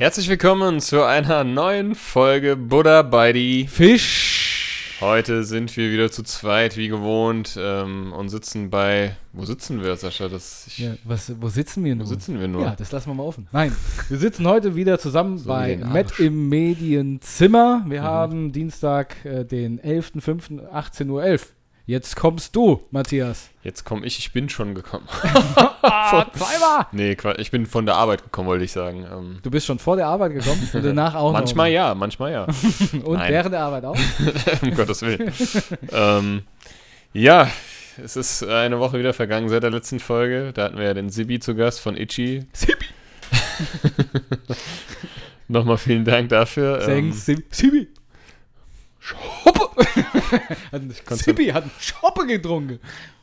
Herzlich willkommen zu einer neuen Folge Buddha bei die Fisch. Heute sind wir wieder zu zweit, wie gewohnt, ähm, und sitzen bei. Wo sitzen wir, Sascha? Das, ich, Ja, was, wo sitzen wir Wo nun? sitzen wir nur? Ja, das lassen wir mal offen. Nein, wir sitzen heute wieder zusammen So bei Matt im Medienzimmer. Wir Mhm. haben Dienstag, äh, den 11.05., 18.11 Uhr. Jetzt kommst du, Matthias. Jetzt komme ich, ich bin schon gekommen. Ah, zweimal! nee, ich bin von der Arbeit gekommen, wollte ich sagen. Ähm, Du bist schon vor der Arbeit gekommen und danach auch manchmal noch. ja, manchmal ja. Und Nein. während der Arbeit auch. um Gottes Willen. ähm, ja, es ist eine Woche wieder vergangen seit der letzten Folge. Da hatten wir ja den Sibi zu Gast von Itchy. Sibi! Nochmal vielen Dank dafür. Sagen Ähm, Sibi. Schoppe! Sibi hat einen Schoppe getrunken.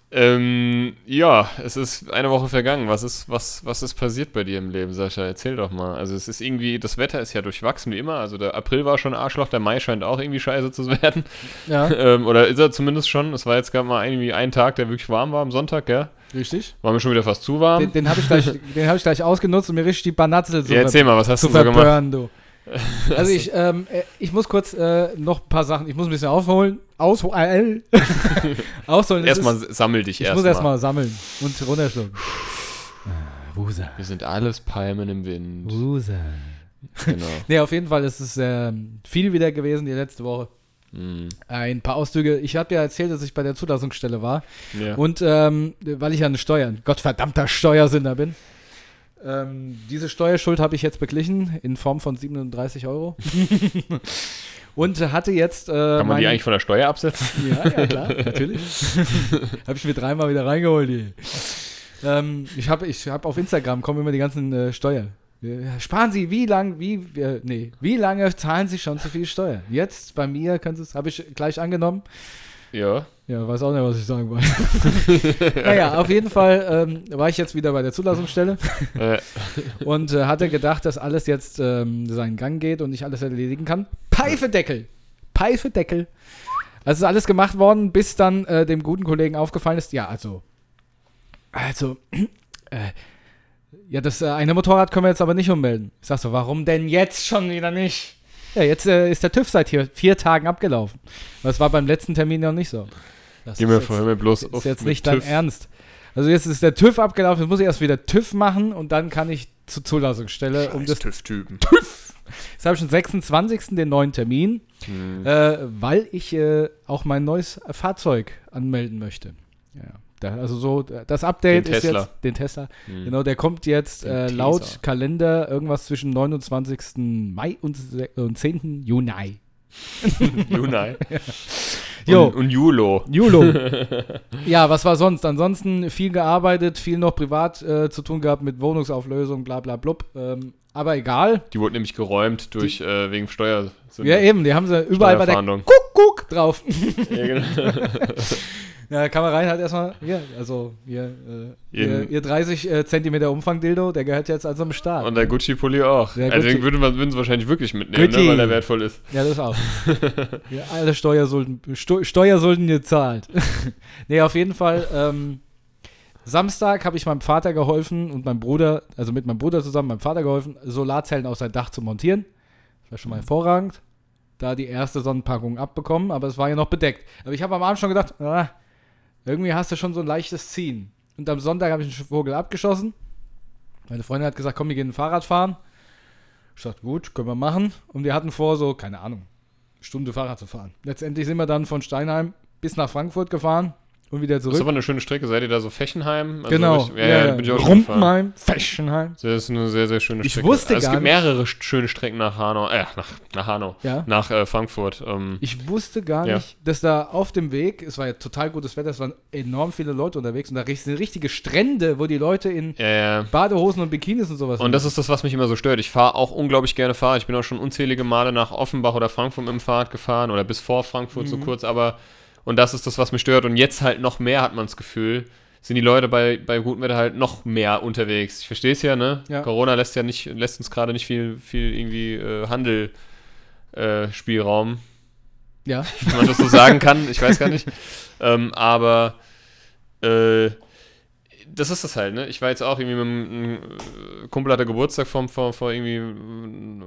Ähm, ja, es ist eine Woche vergangen. Was ist, was, was ist passiert bei dir im Leben, Sascha? Erzähl doch mal. Also es ist irgendwie, das Wetter ist ja durchwachsen wie immer. Also der April war schon Arschloch, der Mai scheint auch irgendwie scheiße zu werden. Ja, ähm, oder ist er zumindest schon. Es war jetzt gerade mal irgendwie ein Tag, der wirklich warm war am Sonntag, gell? richtig. War mir schon wieder fast zu warm. Den, den habe ich, gleich- den hab ich gleich ausgenutzt, um mir richtig die Banatzel zu ja, erzähl mal, was hast du so gemacht? du. Also ich, ähm, äh, ich muss kurz äh, noch ein paar Sachen, ich muss ein bisschen aufholen, ausholen, ausholen. Das Erstmal ist- sammel dich ich erstmal. muss erstmal sammeln und runterschlucken. Ah, Wusa. Wir sind alles Palmen im Wind. Wusa. genau. Nee, auf jeden Fall ist es ähm, viel wieder gewesen die letzte Woche. Mm, Ein paar Auszüge. Ich habe ja erzählt, dass ich bei der Zulassungsstelle war. ja. Und ähm, weil ich ja eine Steuer, ein gottverdammter Steuersünder bin, ähm, diese Steuerschuld habe ich jetzt beglichen in Form von 37 Euro. Und hatte jetzt. Äh, Kann man die mein- eigentlich von der Steuer absetzen? Ja, ja, klar, natürlich. habe ich mir dreimal wieder reingeholt. Die. Ähm, ich habe ich hab auf Instagram kommen immer die ganzen äh, Steuer. Ja, Sparen Sie, wie lang, wie, äh, nee, wie lange zahlen Sie schon zu viel Steuer? Jetzt bei mir, können Sie es, habe ich gleich angenommen. Ja. Ja, weiß auch nicht, was ich sagen wollte. naja, auf jeden Fall ähm, war ich jetzt wieder bei der Zulassungsstelle und äh, hatte gedacht, dass alles jetzt ähm, seinen Gang geht und ich alles erledigen kann. Pfeifedeckel! Pfeifedeckel! Also ist alles gemacht worden, bis dann äh, dem guten Kollegen aufgefallen ist, ja, also, also, äh, ja, das äh, eine Motorrad können wir jetzt aber nicht ummelden. Ich sag so, warum denn jetzt schon wieder nicht? Ja, jetzt äh, ist der TÜV seit hier vier Tagen abgelaufen. Das war beim letzten Termin noch nicht so. Das geh ist mir jetzt- vorher mir bloß ist auf jetzt mit nicht dein TÜV. Ernst. Also jetzt ist der TÜV abgelaufen, jetzt muss ich erst wieder TÜV machen und dann kann ich zur Zulassungsstelle, um das, TÜV-Typen. jetzt habe ich schon 26. den neuen Termin, Hm. äh, weil ich äh, auch mein neues Fahrzeug anmelden möchte. Ja, da, also so, das Update Den ist Tesla. jetzt, den Tesla, Hm. genau, der kommt jetzt äh, laut Kalender irgendwas zwischen 29. Mai und, und 10. Juni. Junai. Jo. Und, und Julo. Julo. ja, was war sonst? Ansonsten viel gearbeitet, viel noch privat äh, zu tun gehabt mit Wohnungsauflösung, bla bla blub. Ähm, aber egal. Die wurde nämlich geräumt durch, äh, wegen Steuer. Ja, eben, die haben sie überall bei der. Kuckuck drauf. Ja, genau. Ja, kann man rein halt erstmal, hier, also hier, äh, ihr, ihr 30 äh, Zentimeter Umfang Dildo, der gehört jetzt also am Start. Und der Gucci-Pulli auch. Der also Gucci- würden, wir, würden sie wahrscheinlich wirklich mitnehmen, ne, weil der wertvoll ist. Ja, das auch. ja, alle Steuersulden, Sto Steuersulden gezahlt. nee, auf jeden Fall. Ähm, Samstag habe ich meinem Vater geholfen und meinem Bruder, also mit meinem Bruder zusammen, meinem Vater geholfen, Solarzellen auf sein Dach zu montieren. Das war schon mal hervorragend. Da die erste Sonnenpackung abbekommen, aber es war ja noch bedeckt. Aber ich habe am Abend schon gedacht, ah, irgendwie hast du schon so ein leichtes Ziehen. Und am Sonntag habe ich einen Vogel abgeschossen. Meine Freundin hat gesagt, komm, wir gehen Fahrrad fahren. Ich dachte, gut, können wir machen. Und wir hatten vor, so, keine Ahnung, Stunde Fahrrad zu fahren. Letztendlich sind wir dann von Steinheim bis nach Frankfurt gefahren und wieder Das ist zurück. aber eine schöne Strecke. Seid ihr da so Fechenheim? Also genau. richtig- Ja, ja, bin ich auch schon gefahren. Rumpenheim, Feschenheim. Das ist eine sehr, sehr schöne Ich Strecke. wusste also es gar gibt nicht- mehrere sch- schöne Strecken nach Hanau, äh, nach, nach Hanau, Ja. nach äh, Frankfurt. Ähm, Ich wusste gar Ja. nicht, dass da auf dem Weg, es war ja total gutes Wetter, es waren enorm viele Leute unterwegs und da sind richtige Strände, wo die Leute in ja, ja. Badehosen und Bikinis und sowas Und das ist das, was mich immer so stört. Ich fahre auch unglaublich gerne Fahrrad. Ich bin auch schon unzählige Male nach Offenbach oder Frankfurt mit dem Fahrrad gefahren oder bis vor Frankfurt Mhm. so kurz, aber und das ist das, was mich stört. Und jetzt halt noch mehr hat man das Gefühl, sind die Leute bei, bei gutem Wetter halt noch mehr unterwegs. Ich verstehe es ja, ne? Ja. Corona lässt ja nicht, lässt uns gerade nicht viel, viel irgendwie äh, Handel äh, Spielraum, Ja. wenn man das so sagen kann. Ich weiß gar nicht. Ähm, aber äh, das ist das halt, ne? Ich war jetzt auch irgendwie mit einem, äh, Kumpel hatte Geburtstag vor, vor, vor irgendwie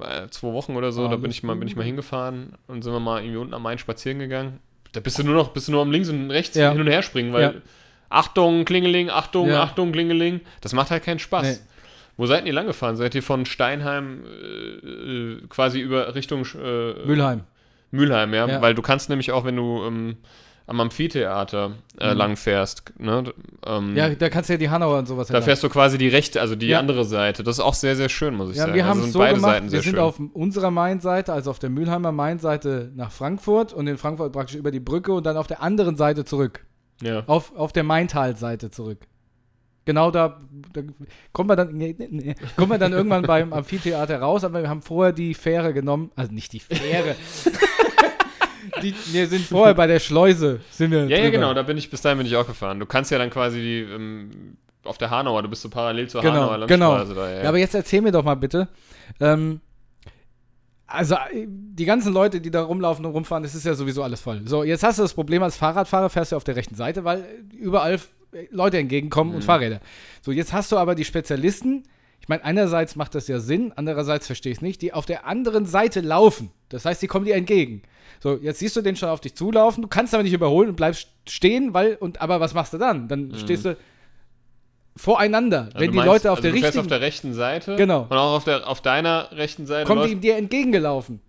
äh, zwei Wochen oder so. Ah, da bin ich mal, bin ich mal hingefahren und sind wir mal irgendwie unten am Main spazieren gegangen. Da bist du nur noch, bist du nur am links und rechts Ja. hin und her springen, weil Ja. Achtung, Klingeling, Achtung, Ja. Achtung, Klingeling. Das macht halt keinen Spaß. Nee. Wo seid ihr lang gefahren? Seid ihr von Steinheim äh, äh, quasi über Richtung äh, Mülheim. Mülheim, ja? Ja. Weil du kannst nämlich auch, wenn du ähm, am Amphitheater äh, Mhm. lang fährst, ne? ähm, Ja, da kannst du ja die Hanauer und sowas da entlang. fährst du quasi die rechte, also die Ja. andere Seite. Das ist auch sehr, sehr schön, muss ich Ja, sagen. wir haben also es sind so gemacht, Seiten wir sind schön. auf unserer Main-Seite, also auf der Mülheimer Main-Seite nach Frankfurt und in Frankfurt praktisch über die Brücke und dann auf der anderen Seite zurück. ja. Auf, auf der Maintal-Seite zurück. Genau da, da kommen wir dann, nee, nee, kommen wir dann irgendwann beim Amphitheater raus, aber wir haben vorher die Fähre genommen, also nicht die Fähre. die, wir sind vorher bei der Schleuse, sind wir Ja, ja, genau, da bin ich, bis dahin bin ich auch gefahren. Du kannst ja dann quasi die, ähm, auf der Hanauer, du bist so parallel zur Genau, Hanauer genau. Landstraße da, ja. Ja, aber jetzt erzähl mir doch mal bitte. Ähm, also, äh, die ganzen Leute, die da rumlaufen und rumfahren, das ist ja sowieso alles voll. So, jetzt hast du das Problem, als Fahrradfahrer fährst du auf der rechten Seite, weil überall äh, Leute entgegenkommen und Mhm. Fahrräder. So, jetzt hast du aber die Spezialisten. Ich meine, einerseits macht das ja Sinn, andererseits verstehe ich es nicht, die auf der anderen Seite laufen. Das heißt, die kommen dir entgegen. So, jetzt siehst du den schon auf dich zulaufen, du kannst aber nicht überholen und bleibst stehen, weil, und aber was machst du dann? Dann stehst du voreinander. Mhm. Also wenn die meinst, Leute auf also der richtigen auf der rechten Seite Genau. und auch auf, der, auf deiner rechten Seite kommt läuft, ihm dir entgegengelaufen.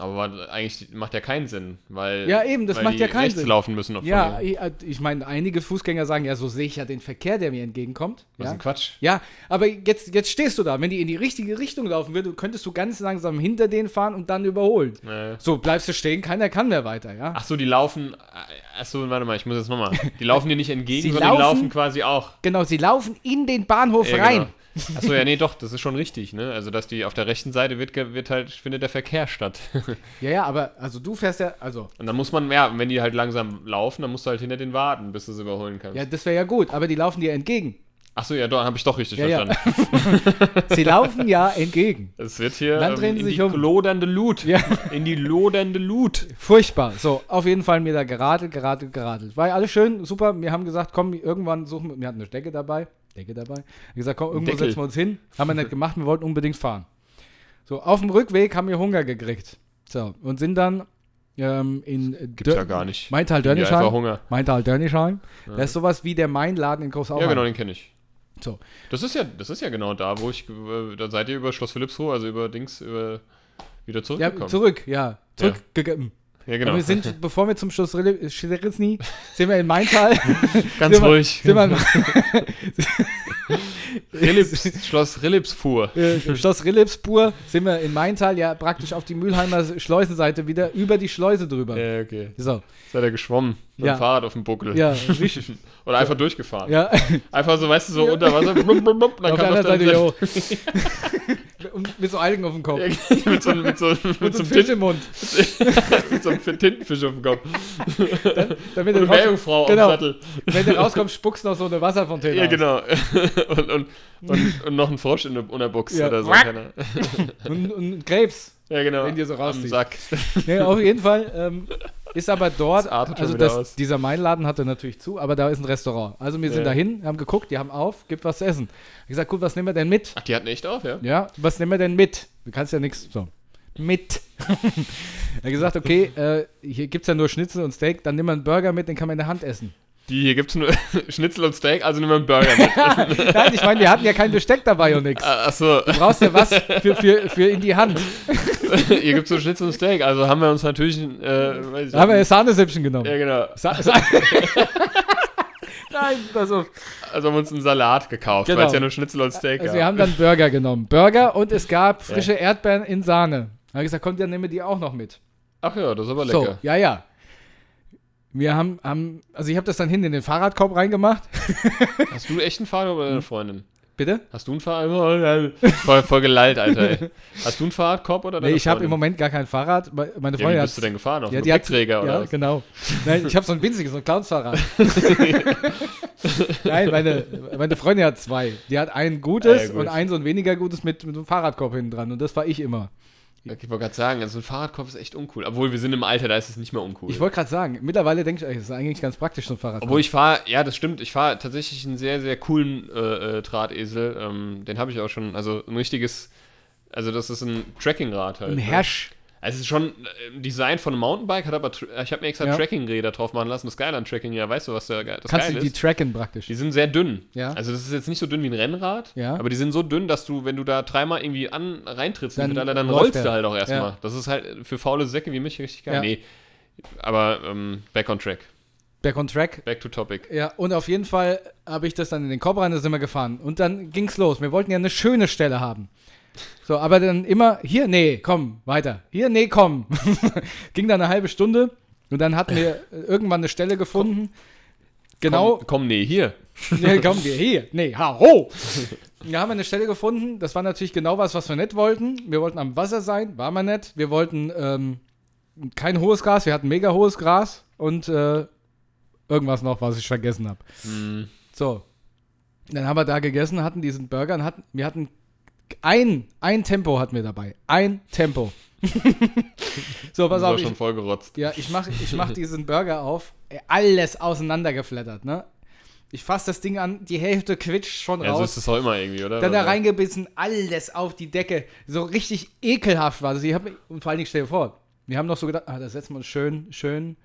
Aber eigentlich macht ja keinen Sinn, weil, Ja, eben, das weil macht die ja keinen rechts Sinn. laufen müssen auf Ja, ich, äh, ich meine, einige Fußgänger sagen, ja, so sehe ich ja den Verkehr, der mir entgegenkommt. Was Ja, ein Quatsch. ja aber jetzt, jetzt stehst du da. Wenn die in die richtige Richtung laufen würde, könntest du ganz langsam hinter denen fahren und dann überholen. Nee. So, bleibst du stehen, keiner kann mehr weiter, ja. Ach so, die laufen. Achso, warte mal, ich muss jetzt nochmal. Die laufen dir nicht entgegen, Sie sondern die laufen- laufen quasi auch. Genau, sie laufen in den Bahnhof Ja, rein. Genau. Achso, ja, nee, doch, das ist schon richtig, ne? Also, dass die auf der rechten Seite wird, wird halt, findet der Verkehr statt. Ja, ja, aber also du fährst ja, also, Und dann muss man, ja, wenn die halt langsam laufen, dann musst du halt hinter den warten, bis du sie überholen kannst. ja, das wäre ja gut, aber die laufen dir entgegen. Achso, ja, doch, habe ich doch richtig Ja, ja. verstanden. Sie laufen ja entgegen. Es wird hier Dann ähm, drehen sie in sich die um. lodernde Lut. Ja. In die lodernde Lut. Furchtbar. So, auf jeden Fall mir da geradelt, geradelt, geradelt. War ja alles schön, super. Wir haben gesagt, komm, irgendwann suchen wir, wir hatten eine Decke dabei. Decke dabei. Haben gesagt, komm, irgendwo Deckel. setzen wir uns hin. Haben wir nicht gemacht, wir wollten unbedingt fahren. So, auf dem Rückweg haben wir Hunger gekriegt. So, und sind dann ähm, in Gibt's ja gar nicht. Maintal haben einfach Dörnischheim. Hunger. Maintal Dörnischheim. Das ist sowas wie der Mainladen in Großauheim. Ja, genau, den kenne ich. So. Das ist ja, das ist ja genau da, wo ich, da seid ihr über Schloss Philippsruhe, also über Dings, über, wieder Ja, zurückgekommen. zurück, ja. Zurück. Ja, genau. Aber wir sind, bevor wir zum Schloss Rille- Schlitzny, sind wir in Maintal. Ganz sind wir- ruhig. Sind wir, Rilips, Schloss Rillipsfuhr. äh, Schloss Rillipspur sind wir in Maintal ja praktisch auf die Mülheimer Schleusenseite wieder über die Schleuse drüber. Ja, okay. So, Seid ihr geschwommen mit Ja. dem Fahrrad auf dem Buckel. ja, richtig. Oder einfach durchgefahren. ja, Einfach so, weißt du, so Ja. unter Wasser. Blub, blub, blub, dann auf der kam das Seite dann wieder hoch. Mit so Algen auf dem Kopf. Ja, mit so, mit so, mit so so ein einem Fisch im Mund. mit so einem Tintenfisch auf dem Kopf. Damit Und du raus, Meerjungfrau genau. am Sattel. wenn du rauskommst, spuckst noch so eine Wasserfontäne Ja, genau. Und, und, und, und noch ein Frosch in der Unterbox Ja. oder so. Und, und Krebs. Ja, genau. Wenn dir so Am rausziehst. Sack. Ja, auf jeden Fall ähm, ist aber dort, Das artet schon also das, dieser Mainladen hatte natürlich zu, aber da ist ein Restaurant. Also wir sind Ja. dahin, haben geguckt, die haben auf, gibt was zu essen. Ich gesagt, gut, was nehmen wir denn mit? Ach, die hatten echt auf, ja? Ja, was nehmen wir denn mit? Du kannst ja nichts so. Mit. er hat gesagt, okay, äh, hier gibt es ja nur Schnitzel und Steak, dann nimm mal einen Burger mit, den kann man in der Hand essen. Die, hier gibt's nur Schnitzel und Steak, also nehmen wir einen Burger mit. Nein, ich meine, wir hatten ja kein Besteck dabei und nichts. Ah, Achso, Du brauchst ja was für, für, für in die Hand. hier gibt's nur Schnitzel und Steak, also haben wir uns natürlich, äh, weiß ich Da haben wir Sahnesippchen genommen. Ja, genau. Sa Sa Nein, also, Also haben wir uns einen Salat gekauft, Genau. weil es ja nur Schnitzel und Steak also gab. wir haben dann Burger genommen. Burger und es gab frische Erdbeeren in Sahne. Da habe ich gesagt, kommt, dann nehmen wir die auch noch mit. Ach ja, das ist aber So, lecker. ja, ja. Wir haben, haben also ich habe das dann hinten in den Fahrradkorb reingemacht. Hast du echt einen Vater oder Hm. eine Freundin? Bitte? Hast du ein Fahrrad? voll, voll gelallt, Alter. Ey. Hast du ein Fahrrad, Korb oder Nee, ich habe im Moment gar kein Fahrrad. Me- Meine Ja, wie Freundin bist du denn gefahren? Auf ja, die hat, Gepäckträger oder ja, was? genau. Nein, ich habe so ein winziges, so ein Clownsfahrrad. Nein, meine, meine Freundin hat zwei. Die hat ein gutes ja, gut. und ein so ein weniger gutes mit, mit einem Fahrradkorb hinten dran. Und das war ich immer. Okay, Ich wollte gerade sagen, also ein Fahrradkorb ist echt uncool. Obwohl wir sind im Alter, da ist es nicht mehr uncool. Ich wollte gerade sagen, mittlerweile denke ich, das ist eigentlich ganz praktisch, so ein Fahrradkorb. Obwohl ich fahre, ja, das stimmt, ich fahre tatsächlich einen sehr, sehr coolen äh, äh, Drahtesel. Ähm, den habe ich auch schon, also ein richtiges, also das ist ein Trackingrad halt. ein ne? Also es ist schon äh, ein Design von einem Mountainbike, hat aber, tr- ich habe mir extra Ja. Tracking-Räder drauf machen lassen. Das Geile an Tracking, ja, weißt du, was da das Kannst geil du die ist? tracken praktisch. Die sind sehr dünn. Ja. Also das ist jetzt nicht so dünn wie ein Rennrad, Ja. aber die sind so dünn, dass du, wenn du da dreimal irgendwie an reintrittst, Dann Pedale, dann rollst der. du halt auch erstmal. Ja. Das ist halt für faule Säcke wie mich richtig geil. Ja. Nee, aber ähm, back on track. Back on track. Back to topic. Ja, und auf jeden Fall habe ich das dann in den Korb rein, da sind wir gefahren. Und dann ging's los. Wir wollten ja eine schöne Stelle haben. So, aber dann immer, hier, nee, komm, weiter. Hier, nee, komm. Ging dann eine halbe Stunde und dann hatten wir irgendwann eine Stelle gefunden. Genau, Komm, komm nee, hier. nee, kommen wir hier. Nee, ha, ho. Da haben wir eine Stelle gefunden. Das war natürlich genau was, was wir nicht wollten. Wir wollten am Wasser sein, war man nicht. Wir wollten ähm, kein hohes Gras, wir hatten mega hohes Gras und äh, irgendwas noch, was ich vergessen habe. Hm. So. Dann haben wir da gegessen, hatten diesen Burger und hatten, wir hatten ein, ein Tempo hatten wir dabei. Ein Tempo. so, pass Das auf. schon Ich, voll gerotzt. ja, ich mach, ich mach diesen Burger auf. Alles auseinandergeflattert, ne? Ich fasse das Ding an, die Hälfte quitscht schon Ja, so raus. ist es auch immer irgendwie, oder? dann da Also- reingebissen, alles auf die Decke. So richtig ekelhaft war das. Ich hab, und vor allen Dingen, stell dir vor, wir haben noch so gedacht, ah, da setzen wir uns schön, schön.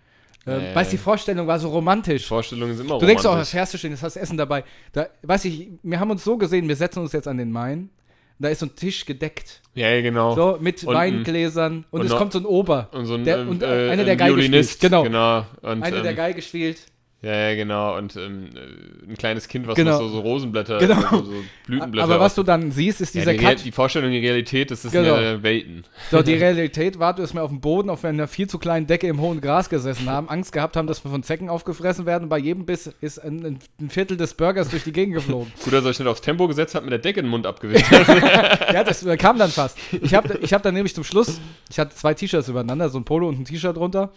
Ähm, Nee. Weißt du, die Vorstellung war so romantisch. Vorstellungen sind immer Du denkst auch, romantisch. das fährst du stehen, das hast Essen dabei. Da, weiß ich, wir haben uns so gesehen, wir setzen uns jetzt an den Main. Da ist so ein Tisch gedeckt. Ja, ja, genau. So, mit Und ein- Weingläsern. Und, und es noch- kommt so ein Ober. Und so ein, Der- ähm, und äh, einer, der Geige spielt. Genau. genau. Und, Einer, der ähm, Geige spielt. Ja, ja, genau. Und ähm, äh, ein kleines Kind, was Genau. noch so, so Rosenblätter, Genau. so, so Blütenblätter. Aber was du dann siehst, ist ja, dieser die, Real- die Vorstellung, die Realität, das ist Genau. ja Welten. So, die Realität war, dass wir auf dem Boden auf einer viel zu kleinen Decke im hohen Gras gesessen haben, Angst gehabt haben, dass wir von Zecken aufgefressen werden. Bei jedem Biss ist ein, ein Viertel des Burgers durch die Gegend geflogen. Gut, dass er euch nicht aufs Tempo gesetzt hat, mit der Decke in den Mund abgewischt. ja, das kam dann fast. Ich habe ich hab dann nämlich zum Schluss, ich hatte zwei T-Shirts übereinander, so ein Polo und ein T-Shirt drunter.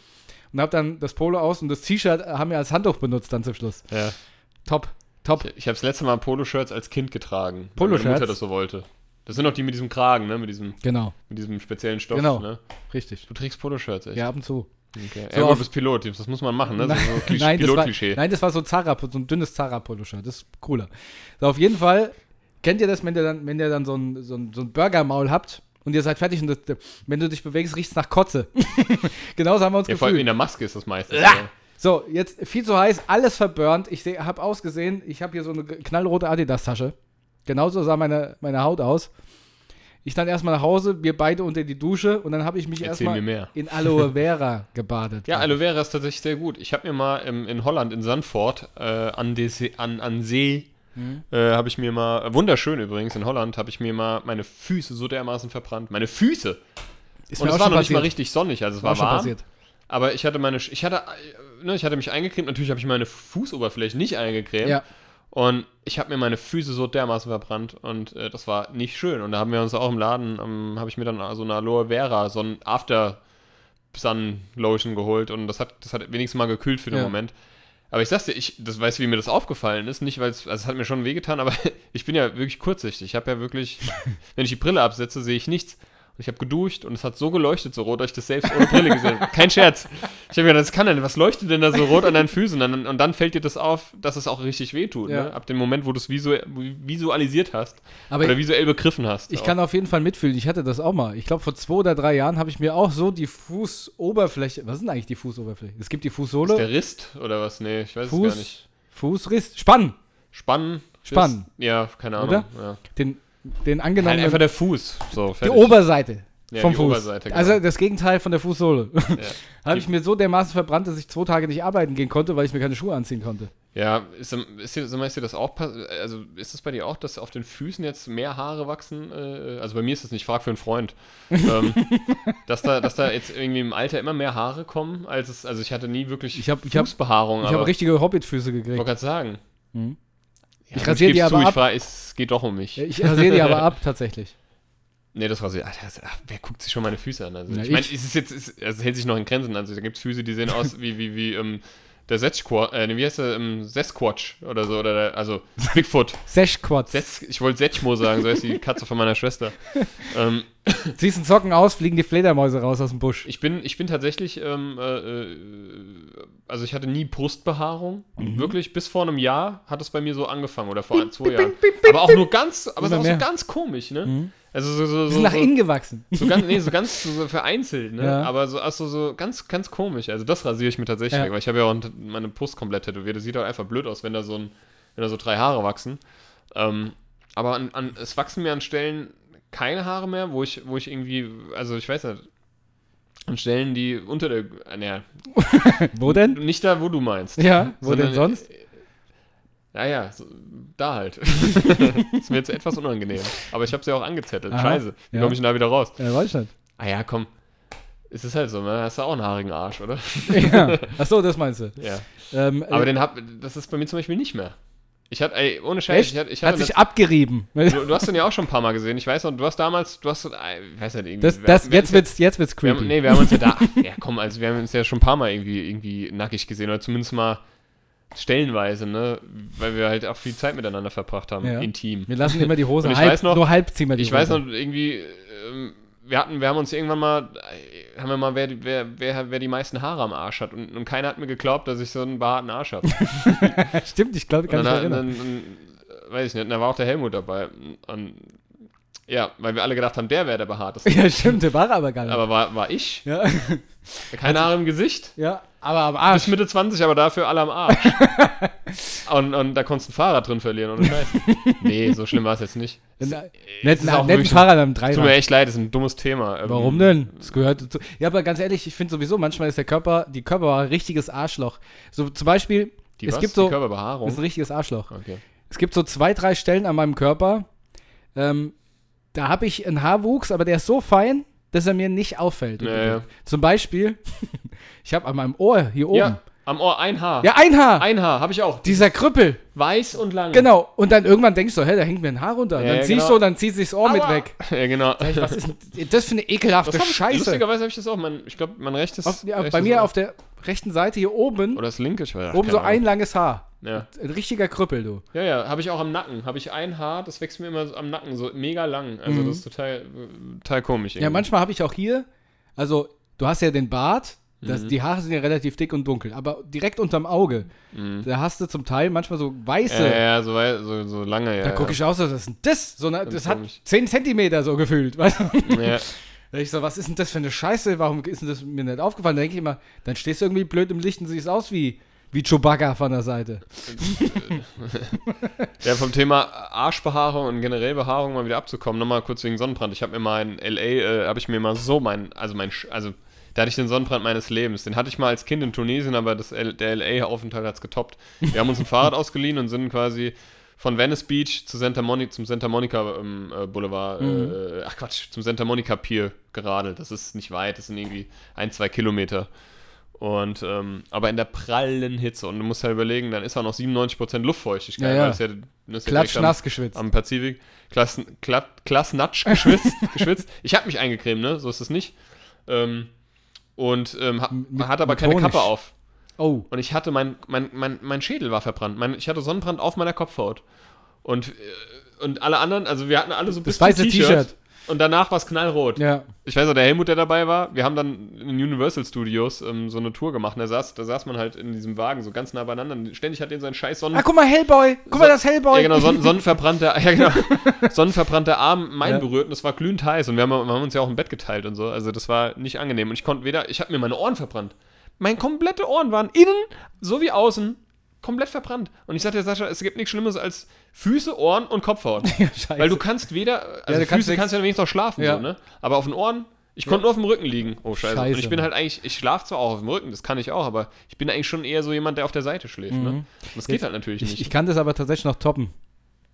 Und habe dann das Polo aus und das T-Shirt haben wir als Handtuch benutzt dann zum Schluss. ja. Top, top. Ich, ich habe das letzte Mal Poloshirts als Kind getragen. weil Poloshirts? Meine Mutter das so wollte. Das sind auch die mit diesem Kragen, ne? Mit diesem, Genau, mit diesem speziellen Stoff, Genau. ne? richtig. Du trägst Poloshirts, echt? Ja, ab und zu. Okay. So ja, du bist Pilot, das muss man machen, ne? So, Nein, so nein, das war, nein, das war so Zara, so ein dünnes Zara-Polo-Shirt. Das ist cooler. So, auf jeden Fall, kennt ihr das, wenn ihr dann, wenn ihr dann so ein, so ein, so ein Burgermaul habt und ihr seid fertig und das, wenn du dich bewegst, riecht es nach Kotze. Genauso haben wir uns Ja, vor allem in gefühlt. der Maske ist das meistens. Ja. Ja. So, jetzt viel zu heiß, alles verburnt. Ich habe ausgesehen, ich habe hier so eine knallrote Adidas-Tasche. Genauso sah meine, meine Haut aus. Ich dann erstmal nach Hause, wir beide unter die Dusche und dann habe ich mich erstmal in Aloe Vera gebadet. Ja, Aloe Vera ist tatsächlich sehr gut. Ich habe mir mal im, in Holland, in Sandford, äh, an, See, an, an See, Mhm. äh, habe ich mir mal, äh, wunderschön übrigens, in Holland, habe ich mir mal meine Füße so dermaßen verbrannt. Meine Füße! Ist Und es war noch nicht mal passiert. richtig sonnig, also es War war schon warm. passiert. Aber ich hatte meine, ich hatte, äh, ne, ich hatte mich eingecremt, natürlich habe ich meine Fußoberfläche nicht eingecremt. Ja. Und ich habe mir meine Füße so dermaßen verbrannt und äh, das war nicht schön. Und da haben wir uns auch im Laden, ähm, habe ich mir dann so eine Aloe Vera, so ein After Sun Lotion geholt und das hat, das hat wenigstens mal gekühlt für den Ja. Moment. Aber ich sag's dir, ich, das weißt du, wie mir das aufgefallen ist, nicht weil es, also es hat mir schon wehgetan, aber ich bin ja wirklich kurzsichtig. Ich habe ja wirklich, wenn ich die Brille absetze, sehe ich nichts. Und ich habe geduscht und es hat so geleuchtet, so rot, dass ich das selbst ohne Brille gesehen habe. Kein Scherz. Ich habe gedacht, das kann denn, was leuchtet denn da so rot an deinen Füßen? Und dann, und dann fällt dir das auf, dass es auch richtig wehtut. Ja. Ne? Ab dem Moment, wo du es visu visualisiert hast Aber oder ich, visuell begriffen hast. ich auch. kann auf jeden Fall mitfühlen. Ich hatte das auch mal. Ich glaube, vor zwei oder drei Jahren habe ich mir auch so die Fußoberfläche. Was ist denn eigentlich die Fußoberfläche? Es gibt die ist Fußsohle, der Rist oder was? Nee, ich weiß es gar nicht. Fuß, Fußriss, Spann. Spannen. Spannen. Rist? Ja, keine Ahnung. Oder? Ja. Den, den Halt angenommenen. einfach der Fuß. So, die. Oberseite Ja, vom Fuß. Oberseite, genau. Also das Gegenteil von der Fußsohle. Ja. habe ich mir so dermaßen verbrannt, dass ich zwei Tage nicht arbeiten gehen konnte, weil ich mir keine Schuhe anziehen konnte. Ja, ist, ist, dir, ist dir das auch, also ist das bei dir auch, dass auf den Füßen jetzt mehr Haare wachsen? Äh, also bei mir ist das nicht, ich frag für einen Freund. ähm, dass, da, dass da jetzt irgendwie im Alter immer mehr Haare kommen, als es, also ich hatte nie wirklich Ich hab- hab- Fußbehaarung, Ich habe richtige Hobbitfüße ich wollte gekriegt. gerade sagen, Mhm. Ja, Ich rasiere die aber zu, ab. Ich frage, es geht doch um mich. Ich rasiere die aber ab, tatsächlich. Nee, das rasiert. Wer guckt sich schon meine Füße an? Also, Ja, ich meine, es ist jetzt, es, es hält sich noch in Grenzen. Also, da gibt es Füße, die sehen aus wie, wie, wie ähm, der Sasquatch, äh, wie heißt der, ähm, Sasquatch oder so, oder der, also Bigfoot. Seshquats. Sas, ich wollte Setchmo sagen, so heißt die Katze von meiner Schwester. ähm, Ziehst einen Socken aus, fliegen die Fledermäuse raus aus dem Busch. ich, bin, ich bin tatsächlich, ähm, äh, äh, also ich hatte nie Brustbehaarung. Mhm. Wirklich, bis vor einem Jahr hat es bei mir so angefangen oder vor ein, zwei Jahren. aber auch nur ganz, aber es ist auch so ganz komisch, ne? Mhm. Also so, so, so, nach so, innen gewachsen. so ganz, nee, so ganz so, vereinzelt, ne? Ja. Aber so, also so ganz, ganz komisch. Also das rasiere ich mir tatsächlich Ja. weg, weil ich habe ja auch meine Brust komplett tätowiert. Das sieht auch einfach blöd aus, wenn da so ein, wenn da so drei Haare wachsen. Ähm, aber an, an, es wachsen mir an Stellen keine Haare mehr, wo ich, wo ich irgendwie, also ich weiß nicht, an Stellen, die unter der, äh, naja, Wo denn? nicht da, wo du meinst. Ja, wo denn sonst? Naja, so, da halt. ist mir jetzt etwas unangenehm. Aber ich habe sie auch angezettelt. Aha, Scheiße. Wie ja. komme ich denn da wieder raus? Ja, weiß ich nicht. Ah ja, komm. Es ist halt so, ne? Hast du auch einen haarigen Arsch, oder? ja. Achso, das meinst du. Ja. Ähm, Aber äh, den hab, das ist bei mir zum Beispiel nicht mehr. Ich hatte, ey, ohne Scheiß, ich hatte, ich Hat hatte sich abgerieben. du, du hast den ja auch schon ein paar Mal gesehen. Ich weiß noch, du hast damals, du hast, äh, ich weiß nicht, irgendwie. Das, das, wir jetzt, wird's, jetzt wird's ja, wir creepy. haben, Nee, wir haben uns ja da, ja komm, also wir haben uns ja schon ein paar Mal irgendwie, irgendwie nackig gesehen oder zumindest mal stellenweise, ne? Weil wir halt auch viel Zeit miteinander verbracht haben, Ja. intim. Wir lassen immer die Hose halb, weiß noch- nur halb ziehen wir die Ich weiß runter. noch, irgendwie, ähm, wir hatten, wir haben uns irgendwann mal, äh, haben wir mal, wer, die- wer, wer, wer die meisten Haare am Arsch hat. Und, und keiner hat mir geglaubt, dass ich so einen behaarten Arsch habe. Stimmt, ich glaube, kann mich erinnern. dann, dann, weiß ich nicht, da war auch der Helmut dabei. Und ja, weil wir alle gedacht haben, der wäre der behaarteste. ja, stimmt, der war aber gar nicht. Aber war, war ich? ja. Keine Haare im Gesicht. ja, aber am Bis Arsch. Mitte 20, aber dafür alle am Arsch. und, und da konntest du ein Fahrrad drin verlieren, Scheiß. nee, so schlimm war es jetzt nicht. Netten, ist auch netten wirklich- Fahrrad am Tut mir echt leid, das ist ein dummes Thema. Ähm, Warum denn? Das gehört dazu. Ja, aber ganz ehrlich, ich finde sowieso, manchmal ist der Körper, die Körper ein richtiges Arschloch. So zum Beispiel, Die es was? gibt so, die Körperbehaarung. das ist ein richtiges Arschloch. Okay. Es gibt so zwei, drei Stellen an meinem Körper, ähm, da habe ich einen Haarwuchs, aber der ist so fein, dass er mir nicht auffällt. Ja. Zum Beispiel, ich habe an meinem Ohr hier oben. Ja, am Ohr ein Haar. Ja, ein Haar. Ein Haar, habe ich auch. Dieser Krüppel. Weiß und lang. Genau. Und dann irgendwann denkst du, hä, da hängt mir ein Haar runter. Ja, dann ja, ziehst genau. du, dann zieht sich das Ohr mit Aua. weg. Ja, genau. Was ist das für eine ekelhafte ich, Scheiße? lustigerweise habe ich das auch. Mein, ich glaube, mein rechtes. Auf, ja, rechtes bei mir Ohr. auf der rechten Seite hier oben, Oder das linke, ich weiß oben so ein langes Haar. Ja, Ein richtiger Krüppel, du. ja, ja habe ich auch am Nacken. Habe ich ein Haar, das wächst mir immer so am Nacken so mega lang. Also, Mhm. das ist total, total komisch. Ja, irgendwie. manchmal habe ich auch hier, also du hast ja den Bart, das, Mhm. die Haare sind ja relativ dick und dunkel, aber direkt unterm Auge, Mhm. da hast du zum Teil manchmal so weiße. Ja, ja, so, wei- so, so lange, ja. Da gucke ich aus, was ist denn das? So eine, das hat komisch. 10 Zentimeter so gefühlt. Weißt du? Ja. Da ich so, was ist denn das für eine Scheiße? Warum ist denn das mir nicht aufgefallen? Da denke ich immer, dann stehst du irgendwie blöd im Licht und siehst aus wie, wie Chewbacca von der Seite. ja, vom Thema Arschbehaarung und generell Behaarung mal wieder abzukommen, nochmal kurz wegen Sonnenbrand. Ich habe mir mal in L.A., äh, habe ich mir mal so mein, also mein, also da hatte ich den Sonnenbrand meines Lebens. Den hatte ich mal als Kind in Tunesien, aber das der L.A.-Aufenthalt hat es getoppt. Wir haben uns ein Fahrrad ausgeliehen und sind quasi von Venice Beach zu Santa Monica, zum Santa Monica ähm, äh, Boulevard, Mhm. äh, ach Quatsch, zum Santa Monica Pier geradelt. Das ist nicht weit, das sind irgendwie ein, zwei Kilometer. Und, ähm, aber in der prallen Hitze. Und du musst halt überlegen, dann ist auch noch 97% Luftfeuchtigkeit. Ja, ja. Das ist ja, das ist ja Klatsch am, nass geschwitzt. am Pazifik. Klass, klatt, klassnatsch geschwitzt. geschwitzt. Ich habe mich eingecremt, ne? So ist es nicht. Ähm, und ähm, ha, Mit- hat aber keine Honig. Kappe auf. Oh, Und ich hatte, mein, mein, mein, mein Schädel war verbrannt. Mein, ich hatte Sonnenbrand auf meiner Kopfhaut. Und, äh, und alle anderen, also wir hatten alle so das bis zum weiße T-Shirt. Und danach war es knallrot. Ja. Ich weiß noch, der Helmut, der dabei war, wir haben dann in Universal Studios ähm, so eine Tour gemacht. Da saß, da saß man halt in diesem Wagen so ganz nah beieinander. Und ständig hat den seinen scheiß Sonnen... Ah, guck mal, Hellboy. Guck mal, So- das Hellboy. Ja, genau, son sonnenverbrannter, ja, genau, sonnenverbrannter Arm mein Ja. berührt und es war glühend heiß und wir haben, wir haben uns ja auch im Bett geteilt und so, also das war nicht angenehm und ich konnte weder, ich habe mir meine Ohren verbrannt. Meine komplette Ohren waren innen sowie außen komplett verbrannt. Und ich sagte Sascha, es gibt nichts Schlimmes als Füße, Ohren und Kopfhaut. Ja. Weil du kannst weder, also du kannst Füße kannst du ja wenigstens noch schlafen, Ja. so, ne? Aber auf den Ohren, ich konnte nur auf dem Rücken liegen. Oh, scheiße. Scheiße, und ich bin halt eigentlich, ich schlafe zwar auch auf dem Rücken, das kann ich auch, aber ich bin eigentlich schon eher so jemand, der auf der Seite schläft, ne? Und das geht Jetzt- halt natürlich ich, nicht. ich kann das aber tatsächlich noch toppen.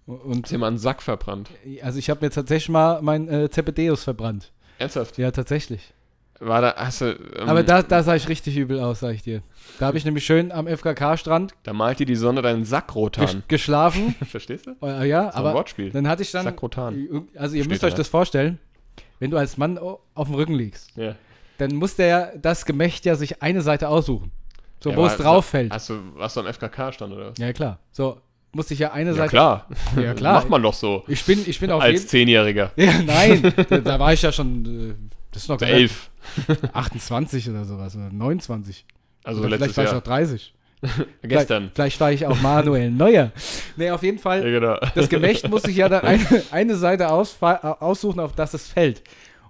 Und Ist dir mal einen Sack verbrannt. also ich habe mir tatsächlich mal mein äh, Zebedeus verbrannt. Ernsthaft? Ja, tatsächlich. War da, hast du, ähm, Aber da, da sah ich richtig übel aus, sag ich dir. Da habe ich nämlich schön am FKK-Strand da malt dir die Sonne deinen Sack rot ges an. geschlafen. Verstehst du? Äh, ja, So aber Wortspiel. dann hatte ich dann. Sakrotan. Also, ihr Steht müsst euch da. das vorstellen, wenn du als Mann auf dem Rücken liegst, Ja. dann muss der das Gemächt ja sich eine Seite aussuchen. So, Ja, wo es drauf fällt. Hast du, warst du am FKK stand oder was? Ja, klar. So, muss ich ja eine Ja, Seite. klar. Ja, klar. Macht man doch so. Ich bin, ich bin auf Als Zehnjähriger. Ja, nein. da, da war ich ja schon. Das ist noch Also gar nicht- elf. 28 oder sowas. Oder 29. Also oder vielleicht war ich noch 30. Gestern. Vielleicht, vielleicht war ich auch Manuel Neuer. Nee, auf jeden Fall. Ja, genau. Das Gemächt muss ich ja dann eine, eine Seite ausfa- aussuchen, auf das es fällt.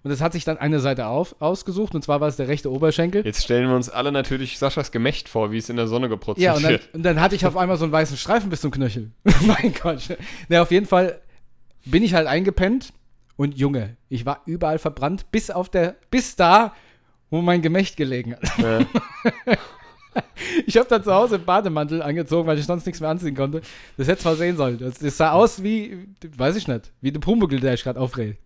Und es hat sich dann eine Seite auf, ausgesucht, und zwar war es der rechte Oberschenkel. Jetzt stellen wir uns alle natürlich Saschas Gemächt vor, wie es in der Sonne geprozelt Ja, und dann, wird. und dann hatte ich auf einmal so einen weißen Streifen bis zum Knöchel. mein Gott. Ne, auf jeden Fall bin ich halt eingepennt und Junge, ich war überall verbrannt, bis auf der, bis da, wo mein Gemächt gelegen hat. Ja. Ich habe dann zu Hause einen Bademantel angezogen, weil ich sonst nichts mehr anziehen konnte. Das hätte mal sehen sollen. Das, das sah aus wie, weiß ich nicht, wie der Pumuckl, der ich gerade aufrede.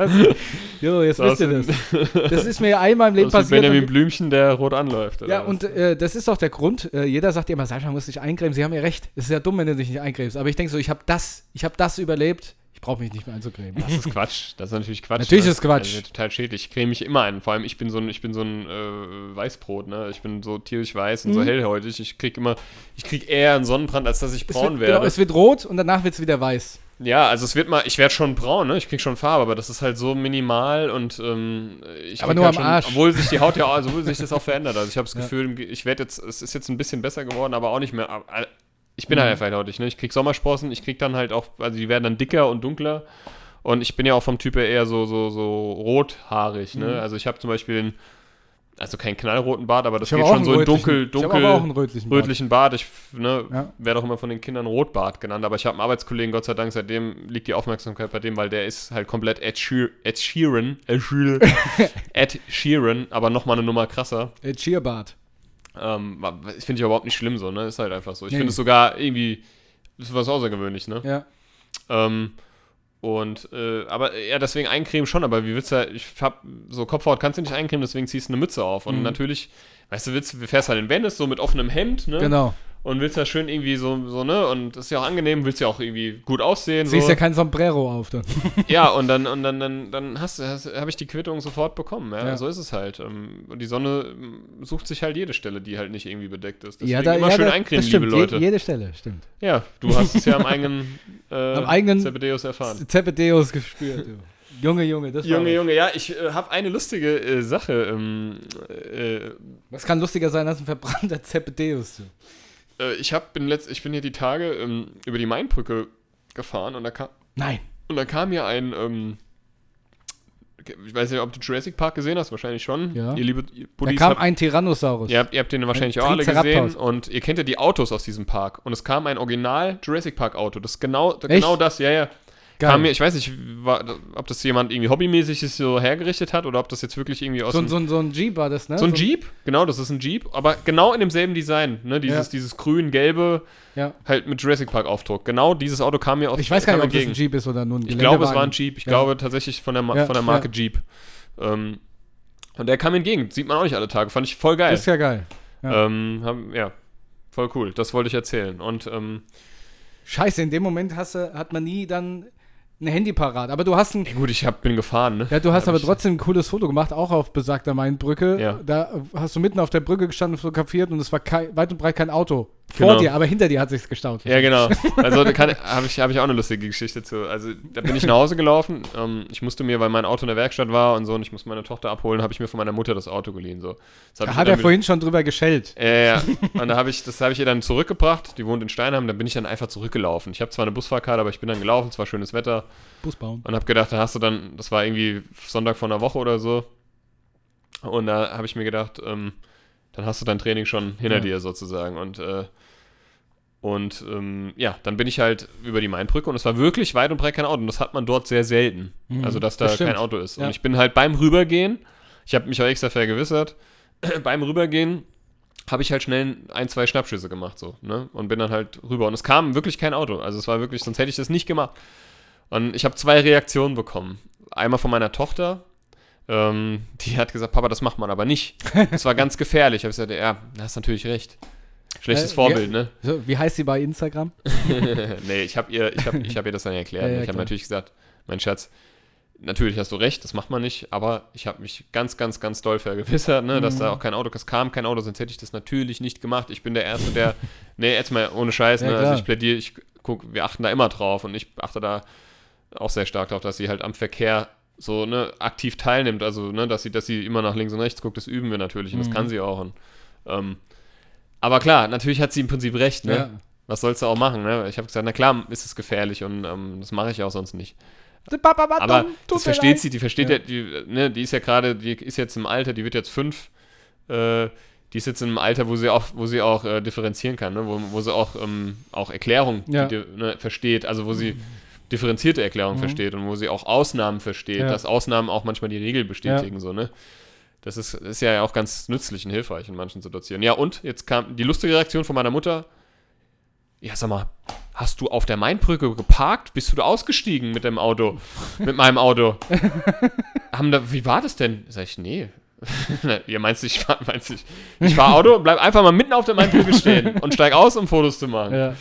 Dir. jo, jetzt wisst ihr das. Das ist mir einmal im Leben Das ist passiert. Benjamin Blümchen, der rot anläuft. Ja, was? und äh, das ist auch der Grund. Äh, jeder sagt immer, Sascha muss sich eincremen. Sie haben ja recht. Es ist ja dumm, wenn du dich nicht eincremst. Aber ich denke so, ich habe das, ich habe das überlebt. Ich brauche mich nicht mehr einzucremen. Das ist Quatsch. Das ist natürlich Quatsch. Natürlich ne? ist Quatsch. Also, total schädlich. Ich creme mich immer ein. Vor allem, ich bin so ein, ich bin so ein äh, Weißbrot, ne? Ich bin so tierisch weiß und so Mhm. hellhäutig. Ich krieg immer, ich krieg eher einen Sonnenbrand, als dass ich braun wird, werde. genau, es wird rot und danach wird es wieder weiß. Ja, also es wird mal, ich werde schon braun, ne? Ich krieg schon Farbe, aber das ist halt so minimal und ähm, ich Aber nur halt am schon, Arsch. Obwohl sich die Haut ja, also obwohl sich das auch verändert. Also ich habe das Ja. Gefühl, ich werde jetzt, es ist jetzt ein bisschen besser geworden, aber auch nicht mehr. äh, Ich bin Mhm. halt einfach hellhäutig, ne? Ich krieg Sommersprossen, ich krieg dann halt auch, also die werden dann dicker und dunkler. Und ich bin ja auch vom Typ her eher so, so, so rothaarig, ne? Mhm. Also ich habe zum Beispiel den, also keinen knallroten Bart, aber das Ich geht schon so in rötlichen- dunkel, dunkel, einen rötlichen Bart. rötlichen Bart. Ich ne, Ja. werde auch immer von den Kindern Rotbart genannt, aber ich habe einen Arbeitskollegen, Gott sei Dank, seitdem liegt die Aufmerksamkeit bei dem, weil der ist halt komplett Ed, Sheer, Ed Sheeran, Ed Sheeran, Ed Sheeran, aber nochmal eine Nummer krasser. Äh, Cheerbart. Ähm, ich finde ich überhaupt nicht schlimm so, ne? Ist halt einfach so. Ich Nee. finde es sogar irgendwie, ist was außergewöhnlich, ne? Ja. Ähm, und, äh, aber ja, deswegen eincremen schon, aber wie willst du, ich hab, so Kopfhaut kannst du nicht eincremen, deswegen ziehst du eine Mütze auf. Und Mhm. natürlich, weißt du, willst, du fährst halt in Venice so mit offenem Hemd, ne? Genau. Und willst ja schön irgendwie so, so, ne? Und das ist ja auch angenehm, willst ja auch irgendwie gut aussehen. Siehst so. ja kein Sombrero auf dann. ja, und dann, und dann, dann, dann hast hast, habe ich die Quittung sofort bekommen. Ja? Ja. So ist es halt. Ähm, Und die Sonne ähm, sucht sich halt jede Stelle, die halt nicht irgendwie bedeckt ist. Deswegen ja, da, immer ja, schön da, eincremen, das stimmt. liebe Leute. Je, jede Stelle, stimmt. ja, du hast es ja am eigenen, äh, Am eigenen- Zebedeus erfahren. Zebedeus gespürt. du. Junge, Junge, das Junge. Junge, ja, ich äh, habe eine lustige äh, Sache. Ähm, äh, Was kann lustiger sein als ein verbrannter Zebedeus? Du? Äh, ich, hab, bin letzt, ich bin hier die Tage ähm, über die Mainbrücke gefahren und da kam, Nein. und da kam mir ein, ähm, ich weiß nicht, ob du Jurassic Park gesehen hast, wahrscheinlich schon. Ja. Ihr liebe Da Buddies kam habt, ein Tyrannosaurus. ihr, habt, ihr habt den wahrscheinlich Ein auch alle gesehen und ihr kennt ja die Autos aus diesem Park. Und es kam ein Original Jurassic Park Auto. Das ist genau, genau das, ja, ja. Geil. Kam mir, ich weiß nicht, war, ob das jemand irgendwie hobbymäßig so hergerichtet hat oder ob das jetzt wirklich irgendwie aus so, dem so, so ein Jeep war das, ne? So ein Jeep, genau, das ist ein Jeep, aber genau in demselben Design, ne? Dieses, Ja. dieses grün-gelbe, Ja. halt mit Jurassic Park Aufdruck. Genau dieses Auto kam mir auf Ich weiß gar nicht, ob das ein Jeep ist oder nur ein Ich glaube, es war ein. Jeep. Ich Ja. glaube tatsächlich von der, Ma von der Marke. Jeep. Ähm, und der kam entgegen. Sieht man auch nicht alle Tage. Fand ich voll geil. Ist ja geil. ja. ähm, hab, ja, voll cool. Das wollte ich erzählen. Und ähm, Scheiße, in dem Moment hast hat man nie dann ein Handy parat. Aber du hast ein, ey, gut, ich hab, bin gefahren, ne? ja, du hast Hab aber trotzdem ein cooles Foto gemacht, auch auf besagter Mainbrücke. Ja. Da hast du mitten auf der Brücke gestanden und fotografiert und es war kein, weit und breit kein Auto. Vor Genau. dir, aber hinter dir hat sich's gestaut. Ja, genau. Also da habe ich, hab ich auch eine lustige Geschichte zu. Also da bin ich nach Hause gelaufen. Ähm, ich musste mir, weil mein Auto in der Werkstatt war und so, und ich musste meine Tochter abholen, habe ich mir von meiner Mutter das Auto geliehen. So. Das hab Da ich hat er vorhin schon drüber geschellt. Ja, ja. Und da habe ich, das habe ich ihr dann zurückgebracht. Die wohnt in Steinheim. Da bin ich dann einfach zurückgelaufen. Ich habe zwar eine Busfahrkarte, aber ich bin dann gelaufen. Es war schönes Wetter. Bus bauen. Und habe gedacht, da hast du dann, das war irgendwie Sonntag vor einer Woche oder so. Und da habe ich mir gedacht, ähm, dann hast du dein Training schon hinter Ja. dir sozusagen. Und, äh, und ähm, ja, dann bin ich halt über die Mainbrücke und es war wirklich weit und breit kein Auto. Und das hat man dort sehr selten. Mhm, Also, dass da das kein Auto ist. Ja. Und ich bin halt beim Rübergehen, ich habe mich auch extra vergewissert, beim Rübergehen habe ich halt schnell ein, zwei Schnappschüsse gemacht, so, ne? Und bin dann halt rüber. Und es kam wirklich kein Auto. Also es war wirklich, sonst hätte ich das nicht gemacht. Und ich habe zwei Reaktionen bekommen. einmal von meiner Tochter, ähm, die hat gesagt, Papa, das macht man aber nicht. Das war ganz gefährlich. Ich habe gesagt, ja, da hast natürlich recht. Schlechtes Äh, Vorbild, ja. ne? So, wie heißt sie bei Instagram? nee, ich habe ihr, ich hab, ich hab ihr das dann erklärt. Ja, ja, ich habe natürlich gesagt, mein Schatz, natürlich hast du recht, das macht man nicht, aber ich habe mich ganz, ganz, ganz doll vergewissert, ne, dass Mhm. da auch kein Auto, es kam kein Auto, sonst hätte ich das natürlich nicht gemacht. Ich bin der Erste, der, nee, jetzt mal ohne Scheiß, Ja, ne, also ich plädiere, ich guck, wir achten da immer drauf und ich achte da auch sehr stark drauf, dass sie halt am Verkehr so, ne, aktiv teilnimmt, also, ne, dass sie, dass sie immer nach links und rechts guckt, das üben wir natürlich und das Mhm. kann sie auch und, ähm, aber klar, natürlich hat sie im Prinzip recht, ne? Ja. Was sollst du auch machen, ne? Ich habe gesagt, na klar, ist es gefährlich und ähm, das mache ich auch sonst nicht. Aber das versteht sie, die versteht ja, Ja. die, ne, die ist ja gerade, die ist jetzt im Alter, die wird jetzt fünf, äh, die ist jetzt im Alter, wo sie auch, wo sie auch äh, differenzieren kann, ne? wo, wo sie auch, ähm, auch Erklärung Ja. die, ne, versteht, also wo sie differenzierte Erklärung Mhm. versteht und wo sie auch Ausnahmen versteht, Ja. dass Ausnahmen auch manchmal die Regel bestätigen, so, ne? Das ist, ist ja auch ganz nützlich und hilfreich in manchen Situationen. Ja, und jetzt kam die lustige Reaktion von meiner Mutter. Ja, sag mal, hast du auf der Mainbrücke geparkt? Bist du da ausgestiegen mit dem Auto? mit meinem Auto? Haben da, wie war das denn? Sag ich, nee. Ihr meinst, ich fahr, meinst ich, ich fahr Auto, bleib einfach mal mitten auf der Mainbrücke stehen und steig aus, um Fotos zu machen. Ja.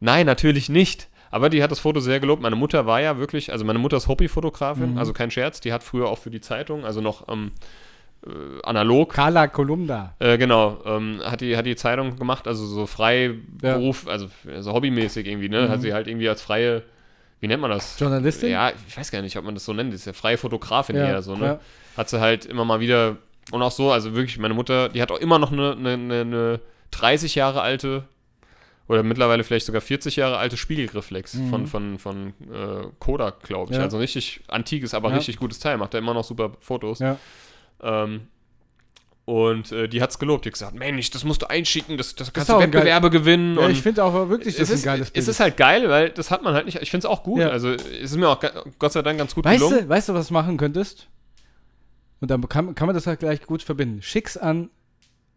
Nein, natürlich nicht. Aber die hat das Foto sehr gelobt. Meine Mutter war ja wirklich, also meine Mutter ist Hobbyfotografin, Mhm. also kein Scherz. Die hat früher auch für die Zeitung, also noch ähm, äh, analog, Carla Kolumna. äh, genau, ähm, hat, die, hat die Zeitung gemacht, also so Freiberuf, also so hobbymäßig irgendwie, ne? Mhm. Hat sie halt irgendwie als freie, wie nennt man das? Journalistin? Ja, ich weiß gar nicht, ob man das so nennt. Das ist ja freie Fotografin Ja, eher so, ne? ja. Hat sie halt immer mal wieder, und auch so, also wirklich, meine Mutter, die hat auch immer noch eine, eine, eine 30 Jahre alte oder mittlerweile vielleicht sogar 40 Jahre alte Spiegelreflex Mhm. von, von, von äh, Kodak, glaube ich. Ja. Also ein richtig antikes, aber Ja. richtig gutes Teil. Macht er immer noch super Fotos. Ja. Ähm, und äh, die hat's gelobt. Die hat gesagt, Mensch, das musst du einschicken, das, das kannst auch du Wettbewerbe gewinnen. Ja, und ich finde auch wirklich, das es ist ein geiles Bild. es ist halt geil, weil das hat man halt nicht. Ich finde es auch gut. Ja. Also es ist mir auch Gott sei Dank ganz gut weißt gelungen. du, weißt du, was du machen könntest? Und dann kann, kann man das halt gleich gut verbinden. Schick's an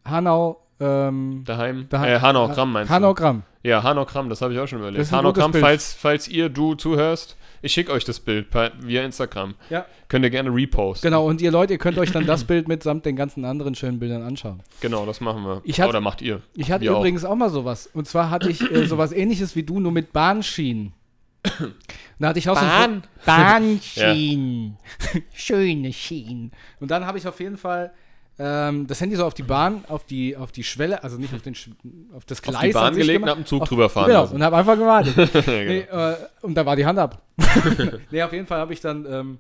Hanau, ähm, Daheim. Daheim. Äh, Hanau Gramm meinst Hanau du? Gramm. Ja, Hanau Gramm, das habe ich auch schon überlegt. Hanau Gramm, Bild. falls, falls ihr, du zuhörst, ich schicke euch das Bild per, via Instagram. Ja. Könnt ihr gerne reposten. Genau, und ihr Leute, ihr könnt euch dann das Bild mitsamt den ganzen anderen schönen Bildern anschauen. Genau, das machen wir. Ich hatte- Oder macht ihr. Ich hatte Wir auch. übrigens auch. mal sowas. Und zwar hatte ich äh, sowas ähnliches wie du, nur mit Bahnschienen. Da hatte ich auch so ein Fo- Bahnschienen. Schöne Schienen. Und dann habe ich auf jeden Fall ähm, das Handy so auf die Bahn, auf die, auf die Schwelle, also nicht auf, den, Sch- auf das Gleis. Auf die Bahn gelegt und hab einen Zug auf, drüber fahren Genau, lassen. und habe einfach gewartet. nee, genau. äh, und da war die Hand ab. nee, auf jeden Fall habe ich dann ähm,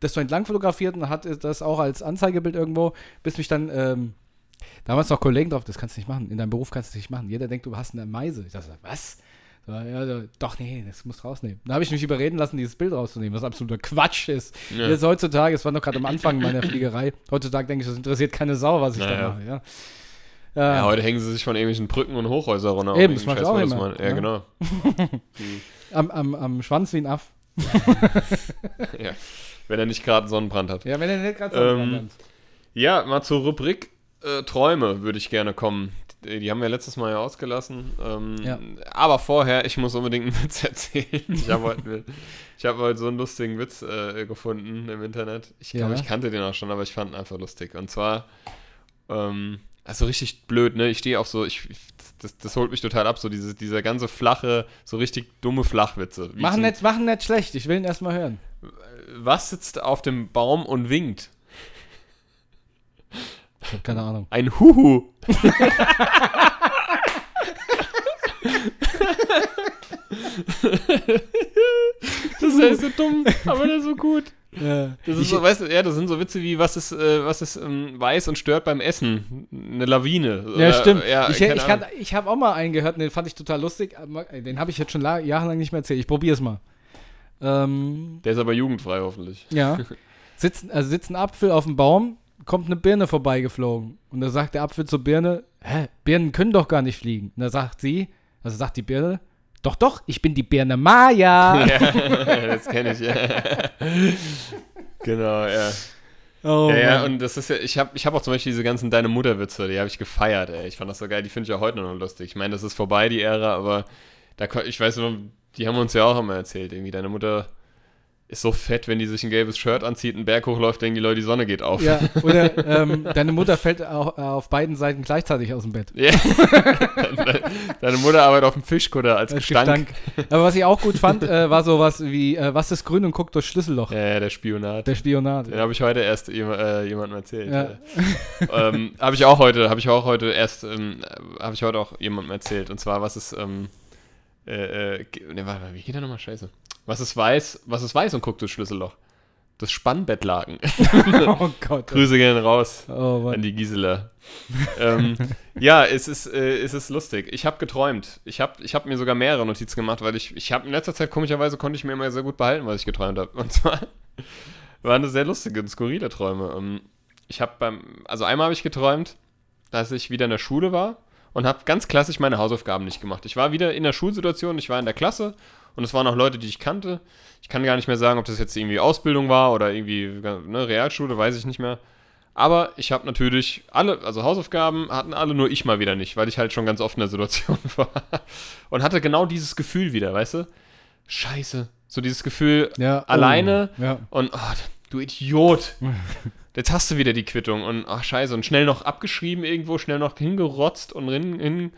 das so entlang fotografiert und hatte das auch als Anzeigebild irgendwo, bis mich dann ähm, damals noch Kollegen drauf, das kannst du nicht machen, in deinem Beruf kannst du nicht machen. Jeder denkt, du hast eine Meise. Ich dachte, was? Ja, doch, nee, das musst du rausnehmen. Dann habe ich mich überreden lassen, dieses Bild rauszunehmen, was absoluter Quatsch ist. Ja. Jetzt heutzutage, es war noch gerade am Anfang meiner Fliegerei, heutzutage denke ich, das interessiert keine Sau, was ich da Naja. mache. Ja. Ja, Ja, heute hängen sie sich von irgendwelchen Brücken und Hochhäusern runter. Eben, das macht auch immer, machen. Ja, ja. genau. am, am, am Schwanz wie ein Aff. ja. Wenn er nicht gerade Sonnenbrand hat. Ja, wenn er nicht gerade Ähm, Ja, mal zur Rubrik äh, Träume würde ich gerne kommen. Die, die haben wir letztes Mal ja ausgelassen. Ähm, Ja. Aber vorher, ich muss unbedingt einen Witz erzählen. Ich habe heute, ich hab heute so einen lustigen Witz äh, gefunden im Internet. Ich glaube, Ja. ich kannte den auch schon, aber ich fand ihn einfach lustig. Und zwar, ähm, also richtig blöd, ne? Ich stehe auf so, ich, das, das holt mich total ab, so diese, dieser ganze flache, so richtig dumme Flachwitze. Machen nicht, machen nicht schlecht, ich will ihn erstmal hören. Was sitzt auf dem Baum und winkt? Ich habe keine Ahnung. Ein Huhu. das ist ja so dumm, aber der ist so gut. Ja. Das ist Ich- so, weißt du, ja, das sind so Witze wie, was ist, äh, was ist ähm, weiß und stört beim Essen? Eine Lawine. Ja, Oder, stimmt. Ja, ich ich, kann, ich habe auch mal einen gehört, den fand ich total lustig. Den habe ich jetzt schon la- jahrelang nicht mehr erzählt. Ich probiere es mal. Ähm, Der ist aber jugendfrei, hoffentlich. ja. Sitzt, also sitzt ein Apfel auf dem Baum, kommt eine Birne vorbeigeflogen. Und da sagt der Apfel zur Birne, hä, Birnen können doch gar nicht fliegen. Und da sagt sie, also sagt die Birne, doch, doch, ich bin die Birne Maya. ja, das kenne ich, ja. genau, ja. Oh, ja, ja, und das ist ja, ich habe ich hab auch zum Beispiel diese ganzen Deine Mutter-Witze, die habe ich gefeiert, ey. Ich fand das so geil, die finde ich auch heute noch lustig. Ich meine, das ist vorbei, die Ära, aber da, ich weiß nur, die haben uns ja auch immer erzählt, irgendwie, deine Mutter ist so fett, wenn die sich ein gelbes Shirt anzieht, einen Berg hochläuft, denken die Leute, die Sonne geht auf. Ja, oder ähm, deine Mutter fällt au- äh, auf beiden Seiten gleichzeitig aus dem Bett. Ja. Deine Mutter arbeitet auf dem Fischkutter als Als Gestank. Gestank. Aber was ich auch gut fand, äh, war sowas wie, äh, was ist grün und guckt durch Schlüsselloch? Ja, ja, der Spionat. Der Spionat. Den habe ich heute erst äh, jemandem erzählt. Ja. Ja. ähm, habe ich auch heute, habe ich auch heute erst, ähm, habe ich heute auch jemandem erzählt. Und zwar, was ist, ähm, äh, äh, ne, warte mal, wie geht der nochmal? Scheiße. Was ist weiß, was ist weiß und guckt durch Schlüsselloch? Das Spannbettlaken. oh Gott. Grüße gehen raus Oh an die Gisela. ähm, ja, es ist, äh, es ist lustig. Ich habe geträumt. Ich habe ich hab mir sogar mehrere Notizen gemacht, weil ich, ich habe in letzter Zeit komischerweise konnte ich mir immer sehr gut behalten, was ich geträumt habe. Und zwar waren das sehr lustige und skurrile Träume. Ähm, ich habe beim, also einmal habe ich geträumt, dass ich wieder in der Schule war und habe ganz klassisch meine Hausaufgaben nicht gemacht. Ich war wieder in der Schulsituation, ich war in der Klasse und es waren auch Leute, die ich kannte. Ich kann gar nicht mehr sagen, ob das jetzt irgendwie Ausbildung war oder irgendwie ne, Realschule, weiß ich nicht mehr. Aber ich habe natürlich alle, also Hausaufgaben hatten alle, nur ich mal wieder nicht, weil ich halt schon ganz oft in der Situation war. Und hatte genau dieses Gefühl wieder, weißt du? Scheiße. So dieses Gefühl, Ja, oh. alleine Ja. und oh, du Idiot. Jetzt hast du wieder die Quittung und ach scheiße und schnell noch abgeschrieben irgendwo, schnell noch hingerotzt und hin, hin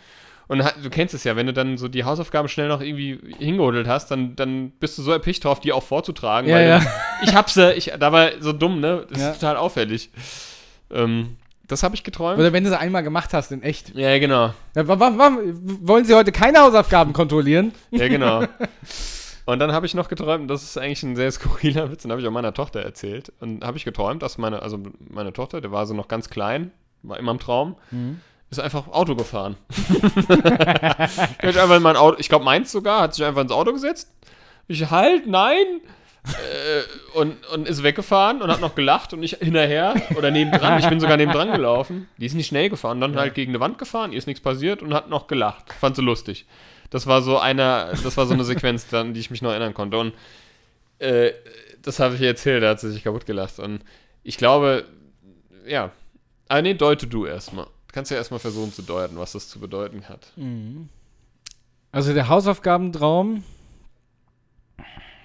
und du kennst es ja, wenn du dann so die Hausaufgaben schnell noch irgendwie hingehodelt hast, dann, dann bist du so erpicht drauf, die auch vorzutragen. Ja, weil ja. Du, ich hab sie, ich, da war so dumm, ne? Das Ja. ist total auffällig. Ähm, das habe ich geträumt. Oder wenn du es einmal gemacht hast, in echt. ja, genau. Ja, wollen Sie heute keine Hausaufgaben kontrollieren? Ja, genau. Und dann habe ich noch geträumt, das ist eigentlich ein sehr skurriler Witz, den habe ich auch meiner Tochter erzählt. Und habe ich geträumt, dass meine, also meine Tochter, der war so noch ganz klein, war immer im Traum, ist einfach Auto gefahren. ich einfach in mein Auto, ich glaube meins sogar, hat sich einfach ins Auto gesetzt. Ich halt, nein. äh, und, und ist weggefahren und hat noch gelacht und ich hinterher oder nebendran, ich bin sogar nebendran gelaufen. Die ist nicht schnell gefahren, dann halt gegen eine Wand gefahren, ihr ist nichts passiert und hat noch gelacht. Fand sie lustig. Das war so eine, das war so eine Sequenz, an die ich mich noch erinnern konnte. Und äh, das habe ich ihr erzählt, da hat sie sich kaputt gelacht. Und ich glaube, ja. Ah, nee, deute du erstmal. Du kannst ja erstmal versuchen zu deuten, was das zu bedeuten hat. Also der Hausaufgabentraum.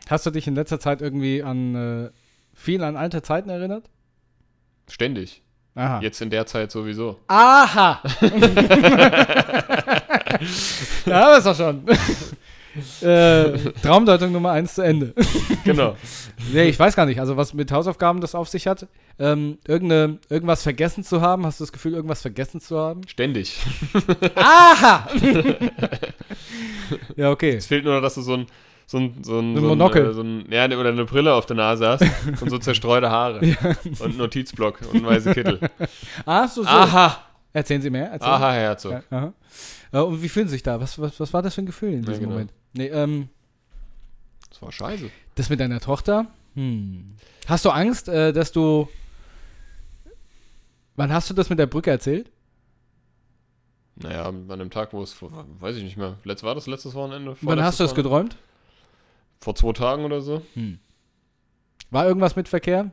Hast du dich in letzter Zeit irgendwie an äh, viel an alte Zeiten erinnert? Ständig. Aha. Jetzt in der Zeit sowieso. Aha! ja, das war schon. äh, Traumdeutung Nummer 1 zu Ende. Genau. nee, ich weiß gar nicht. Also, was mit Hausaufgaben das auf sich hat. Ähm, irgendeine, irgendwas vergessen zu haben. Hast du das Gefühl, irgendwas vergessen zu haben? Ständig. Aha! ja, okay. Es fehlt nur noch, dass du so ein so ein, so ein, so ein, Monokel. äh, so ein, ja, oder eine Brille auf der Nase hast und so zerstreute Haare und einen Notizblock und einen weißen Kittel. Ah, so, so. Aha! Erzählen Sie mehr. Erzählen. Aha, Herzog. Ja, aha. Äh, und wie fühlen Sie sich da? Was, was, was war das für ein Gefühl in Ja, diesem genau. Moment? Nee, ähm, Das war scheiße. das mit deiner Tochter? Hm. Hast du Angst, äh, dass du. Wann hast du das mit der Brücke erzählt? Naja, an dem Tag, wo es, vor- weiß ich nicht mehr, letzt, war das letztes Wochenende? Wann hast du es Vorletztes geträumt? Vor zwei Tagen oder so? War irgendwas mit Verkehr?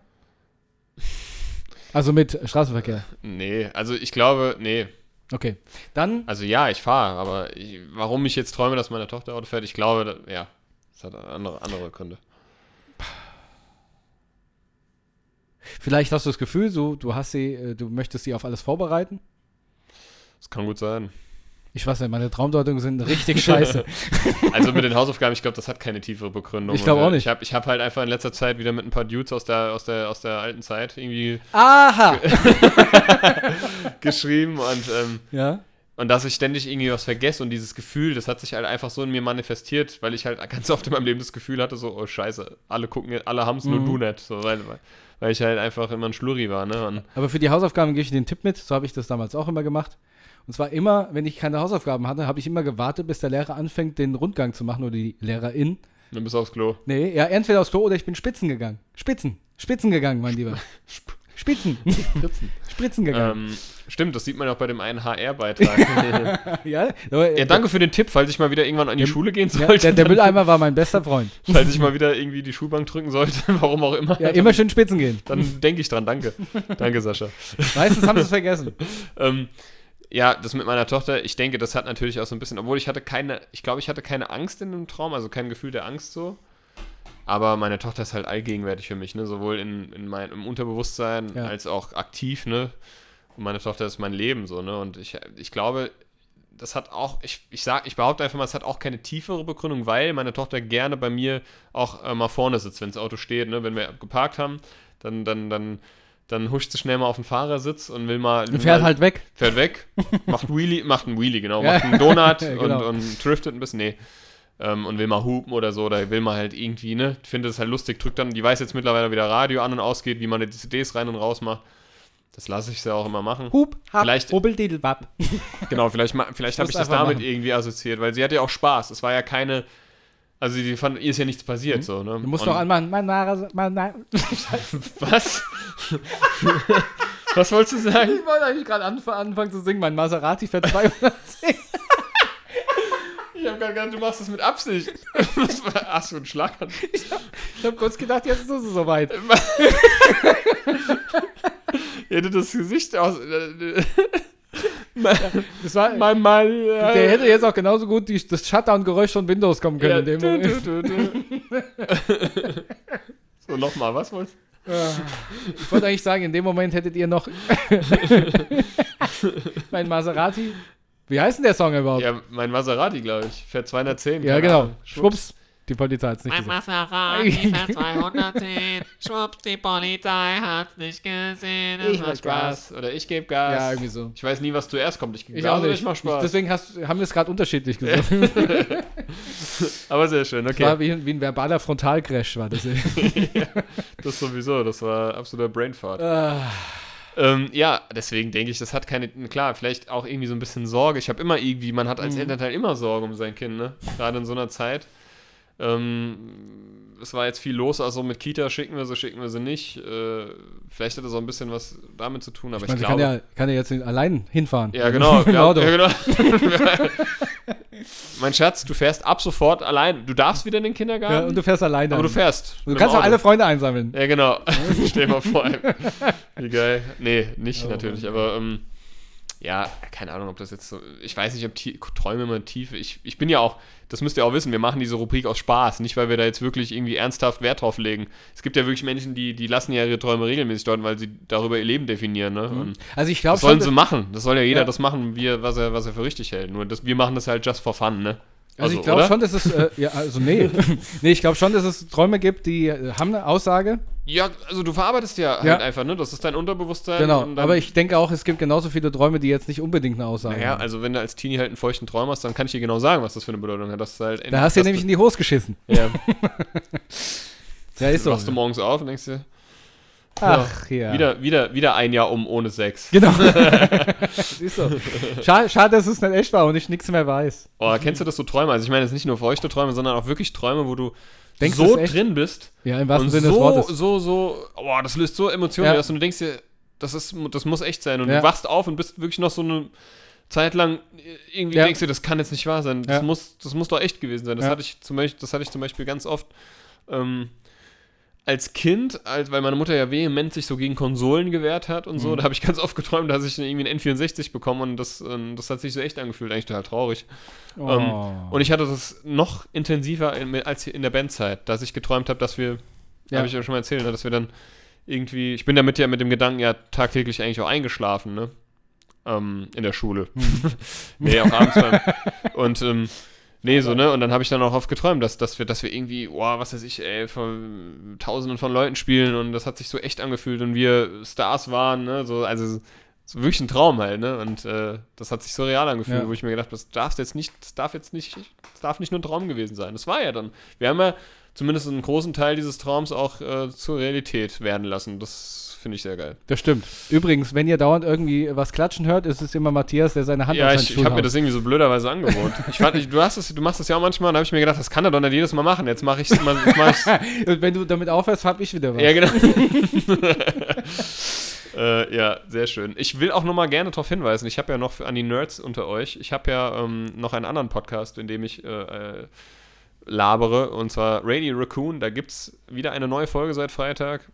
Also mit Straßenverkehr. Nee, also ich glaube, nee. Okay. Dann, Also ja, ich fahre, aber ich, warum ich jetzt träume, dass meine Tochter Auto fährt, ich glaube, da, ja, das hat andere, andere Gründe. vielleicht hast du das Gefühl, so, du hast sie, äh, du möchtest sie auf alles vorbereiten. Das kann gut sein. Ich weiß nicht, meine Traumdeutungen sind richtig scheiße. Also mit den Hausaufgaben, ich glaube, das hat keine tiefere Begründung. Ich glaube auch äh, nicht. Ich habe ich hab halt einfach in letzter Zeit wieder mit ein paar Dudes aus der, aus der, aus der alten Zeit irgendwie Aha! geschrieben und, ähm, ja. und dass ich ständig irgendwie was vergesse und dieses Gefühl, das hat sich halt einfach so in mir manifestiert, weil ich halt ganz oft in meinem Leben das Gefühl hatte, so, oh scheiße, alle gucken, alle haben es nur Mhm. du nicht. So, weil, weil ich halt einfach immer ein Schlurri war, ne? Und Aber für die Hausaufgaben gebe ich dir den Tipp mit. So habe ich das damals auch immer gemacht. Und zwar immer, wenn ich keine Hausaufgaben hatte, habe ich immer gewartet, bis der Lehrer anfängt, den Rundgang zu machen oder die Lehrerin. dann bist du aufs Klo. Nee, ja, entweder aufs Klo oder ich bin Spitzen gegangen. Spitzen. Spitzen gegangen, mein Lieber. Spitzen. Spritzen gegangen. Ähm, stimmt, das sieht man auch bei dem einen HR-Beitrag. ja, ja, danke für den Tipp, falls ich mal wieder irgendwann an die Der- Schule gehen Ja, sollte. der, der dann- Mülleimer war mein bester Freund. falls ich mal wieder irgendwie die Schulbank drücken sollte, warum auch immer. Ja, immer schön Spitzen gehen. Dann denke ich dran, danke. Danke, Sascha. Meistens haben sie es vergessen. Ähm, ja, das mit meiner Tochter, ich denke, das hat natürlich auch so ein bisschen, obwohl ich hatte keine, ich glaube, ich hatte keine Angst in dem Traum, also kein Gefühl der Angst so. Aber meine Tochter ist halt allgegenwärtig für mich, ne? Sowohl in, in mein, im Unterbewusstsein Ja. als auch aktiv, ne? Und meine Tochter ist mein Leben so, ne? Und ich, ich glaube, das hat auch, ich, ich sag, ich behaupte einfach mal, es hat auch keine tiefere Begründung, weil meine Tochter gerne bei mir auch äh, mal vorne sitzt, wenn das Auto steht, ne? Wenn wir geparkt haben, dann, dann, dann, dann huscht sie schnell mal auf den Fahrersitz und will mal. Und fährt mal, halt weg. Fährt weg, macht Wheelie, macht einen Wheelie, genau, Ja. macht einen Donut genau. und, und driftet ein bisschen, nee. Ähm, und will mal hupen oder so, oder will mal halt irgendwie, ne? Ich finde das halt lustig, drückt dann, die weiß jetzt mittlerweile wieder Radio an und ausgeht, wie man die CDs rein und raus macht. Das lasse ich sie auch immer machen. Hup, hab, Vielleicht-. Genau, vielleicht, vielleicht habe ich das damit machen. irgendwie assoziiert, weil sie hatte ja auch Spaß. Es war ja keine, also die fand, ihr ist ja nichts passiert, so, ne? Mhm. Du musst Und- doch anmachen. Mein Nara, mein Nara. Was? Was wolltest du sagen? Ich wollte eigentlich gerade anf anfangen zu singen. Mein Maserati fährt 210. Ich habe gerade gedacht, du machst das mit Absicht. Was war- Ach so, ein Schlag. Ich habe kurz gedacht, jetzt ist es soweit. Ihr hättet das Gesicht aus. Äh, Das war, mein Mann. der hätte jetzt auch genauso gut die, das Shutdown-Geräusch von Windows kommen können. dem du, du, du, du. So, nochmal, was wolltest Ich wollte eigentlich sagen, in dem Moment hättet ihr noch mein Maserati. Wie heißt denn der Song überhaupt? Ja, mein Maserati, glaube ich. Fährt 210. Ja, genau. Ahnung. Schwupps. Die Polizei hat es nicht Mein gesagt. Maserati fährt 210. Schwupps, die Polizei hat's nicht gesehen. Es Ich war mach Spaß. Gas. Oder ich gebe Gas. Ja, irgendwie so. Ich weiß nie, was zuerst kommt. Ich gebe Gas oder ich mach Spaß. Deswegen hast, haben wir es gerade unterschiedlich gesagt. Aber sehr schön, Das okay. war wie, wie ein verbaler Frontalcrash, war das. Das sowieso, das war absoluter Brainfart. Ah, Ähm, ja, deswegen denke ich, das hat keine, klar, vielleicht auch irgendwie so ein bisschen Sorge. Ich habe immer irgendwie, man hat als Mhm. Elternteil immer Sorge um sein Kind, ne? Gerade in so einer Zeit. Ähm, es war jetzt viel los, also mit Kita schicken wir sie, schicken wir sie nicht. Äh, vielleicht hat das auch ein bisschen was damit zu tun, aber ich ich, meine, sie glaube. kann ja, kann ja jetzt allein hinfahren. ja, genau. Ja, genau. mein Schatz, du fährst ab sofort allein. Du darfst wieder in den Kindergarten, Ja, und du fährst alleine. aber du fährst. Du kannst auch alle Freunde einsammeln. Ja, genau. Stell dir mal vor. Wie geil. Nee, nicht Oh, natürlich, Mann. aber ähm, ja, keine Ahnung, ob das jetzt so. Ich weiß nicht, ob tie Träume immer tief. Ich, ich bin ja auch, das müsst ihr auch wissen, wir machen diese Rubrik aus Spaß, nicht weil wir da jetzt wirklich irgendwie ernsthaft Wert drauf legen. Es gibt ja wirklich Menschen, die, die lassen ja ihre Träume regelmäßig deuten, weil sie darüber ihr Leben definieren. Ne? Und Also ich glaube das sollen sie machen. Das soll ja jeder Ja. das machen, wie er, was, er, was er für richtig hält. Nur das, wir machen das halt just for fun, ne? Also ich glaube schon, dass es, äh, ja, also nee, nee, ich glaube schon, dass es Träume gibt, die äh, haben eine Aussage, Ja, also du verarbeitest ja, Ja. halt einfach, ne? Das ist dein Unterbewusstsein. genau, aber ich denke auch, es gibt genauso viele Träume, die jetzt nicht unbedingt eine Aussage Naja, haben. also wenn du als Teenie halt einen feuchten Traum hast, dann kann ich dir genau sagen, was das für eine Bedeutung hat. Das ist halt Da hast du dass nämlich in die Hose geschissen. Ja, Ja, ist so. wachst du morgens auf und denkst dir, Ach ja. wieder, wieder, wieder ein Jahr um ohne Sex. Genau. ist so. Schade, schade, dass es nicht echt war und ich nichts mehr weiß. Oh, kennst du das so Träume? Also ich meine jetzt nicht nur feuchte Träume, sondern auch wirklich Träume, wo du Denkst so drin bist Ja, im wahrsten und Sinne so, des Wortes. so, so, boah, das löst so Emotionen Ja. aus und du denkst dir, das, ist, das muss echt sein. Und Ja. du wachst auf und bist wirklich noch so eine Zeit lang irgendwie Ja. denkst du, das kann jetzt nicht wahr sein. Das, Ja. muss, das muss doch echt gewesen sein. Das, Ja. hatte, ich zum Beispiel, das hatte ich zum Beispiel ganz oft ähm, als Kind, als, weil meine Mutter ja vehement sich so gegen Konsolen gewehrt hat und so, Mhm. da habe ich ganz oft geträumt, dass ich irgendwie einen N64 bekomme und das, ähm, das hat sich so echt angefühlt, eigentlich total traurig. Oh. Ähm, und ich hatte das noch intensiver in, als in der Bandzeit, dass ich geträumt habe, dass wir, Ja. habe ich ja schon mal erzählt, ne, dass wir dann irgendwie, ich bin damit ja mit dem Gedanken ja tagtäglich eigentlich auch eingeschlafen, ne? Ähm, in der Schule. nee, auch abends beim. Und ähm, nee, so, ne? Und dann habe ich dann auch oft geträumt, dass, dass wir, dass wir irgendwie, boah, was weiß ich, ey, von tausenden von Leuten spielen und das hat sich so echt angefühlt und wir Stars waren, ne? So, also so wirklich ein Traum halt, ne? Und äh, das hat sich so real angefühlt, Ja. wo ich mir gedacht habe, das darf jetzt nicht, das darf jetzt nicht, das darf nicht nur ein Traum gewesen sein. Das war ja dann. Wir haben ja zumindest einen großen Teil dieses Traums auch äh, zur Realität werden lassen. Das finde ich sehr geil. Das stimmt. Übrigens, wenn ihr dauernd irgendwie was klatschen hört, ist es immer Matthias, der seine Hand Ja, auf seinen ich, ich Stuhl habe mir das irgendwie so blöderweise angewohnt. Ich fand, ich, du, hast das, du machst das ja auch manchmal, und da habe ich mir gedacht, das kann er doch nicht jedes Mal machen. Jetzt mache ich es mal. Und wenn du damit aufhörst, hab ich wieder was. ja, genau. äh, ja, sehr schön. Ich will auch noch mal gerne darauf hinweisen, ich habe ja noch für, an die Nerds unter euch, ich habe ja ähm, noch einen anderen Podcast, in dem ich äh, äh, labere, und zwar Radio Raccoon. Da gibt es wieder eine neue Folge seit Freitag.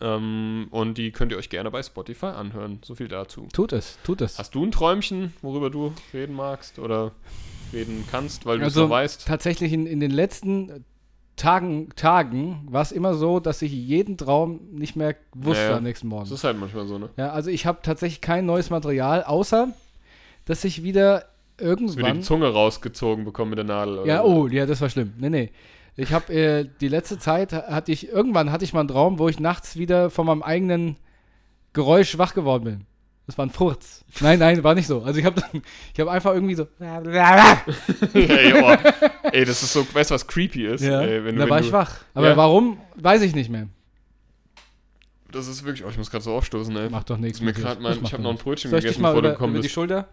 Ähm, und die könnt ihr euch gerne bei Spotify anhören. So viel dazu. Tut es, tut es. Hast du ein Träumchen, worüber du reden magst oder reden kannst, weil du es Also, noch weißt? Tatsächlich in, in den letzten Tagen, Tagen war es immer so, dass ich jeden Traum nicht mehr wusste Ja, ja. am nächsten Morgen. Das ist halt manchmal so, ne? Ja, also ich habe tatsächlich kein neues Material, außer dass ich wieder Wie die irgendwann. Zunge rausgezogen bekommen mit der Nadel. Oder Ja, so. oh, ja, das war schlimm. Nee, nee. Ich habe äh, die letzte Zeit hatte ich irgendwann hatte ich mal einen Traum, wo ich nachts wieder von meinem eigenen Geräusch wach geworden bin. Das war ein Furz. Nein, nein, war nicht so. Also ich habe ich habe einfach irgendwie so Ey, oh. Ey, das ist so, weißt du, was creepy ist? ja, Ey, wenn du, da wenn war du, ich wach. Aber Ja. warum, weiß ich nicht mehr. Das ist wirklich, oh, ich muss gerade so aufstoßen, ey. Macht doch nichts. Mir grad mein, ich habe noch ein Brötchen Soll ich gegessen, mal bevor du über, gekommen über die bist. Schulter?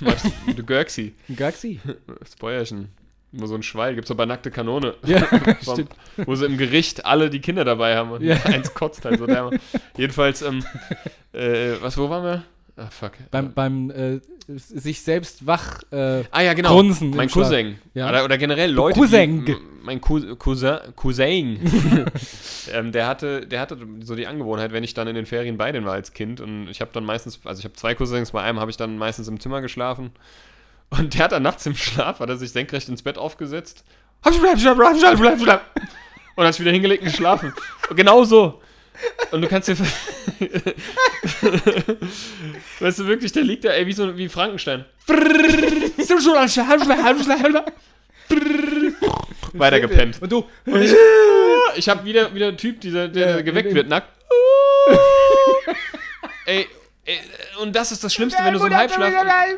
Meinst du, du Görxi, Ein Nur so ein Schweil, gibt's doch bei Nackte Kanone. Ja, Vom-. Wo sie im Gericht alle die Kinder dabei haben und Ja. eins kotzt halt so dermaßen. Jedenfalls, ähm, äh, was, wo waren wir? Ah, fuck. Beim, beim äh, sich selbst wach. Äh, ah, ja, genau. Grunzen mein. Cousin. Ja. Oder, oder generell Leute. Cousin. Die, mein Cou- Cousin. Cousin. ähm, der, hatte, der hatte so die Angewohnheit, wenn ich dann in den Ferien bei denen war als Kind und ich habe dann meistens, also ich habe zwei Cousins, bei einem habe ich dann meistens im Zimmer geschlafen und der hat dann nachts im Schlaf, hat er sich senkrecht ins Bett aufgesetzt und hat sich wieder hingelegt und geschlafen. Und genau so. Und du kannst dir. weißt du wirklich, der liegt da, ey, wie so wie Frankenstein. Weiter gepennt. und du. Und ich, ich hab wieder, wieder einen Typ, dieser, der Ja, geweckt wird, nackt. ey, und das ist das Schlimmste, wenn du so im Halbschlaf.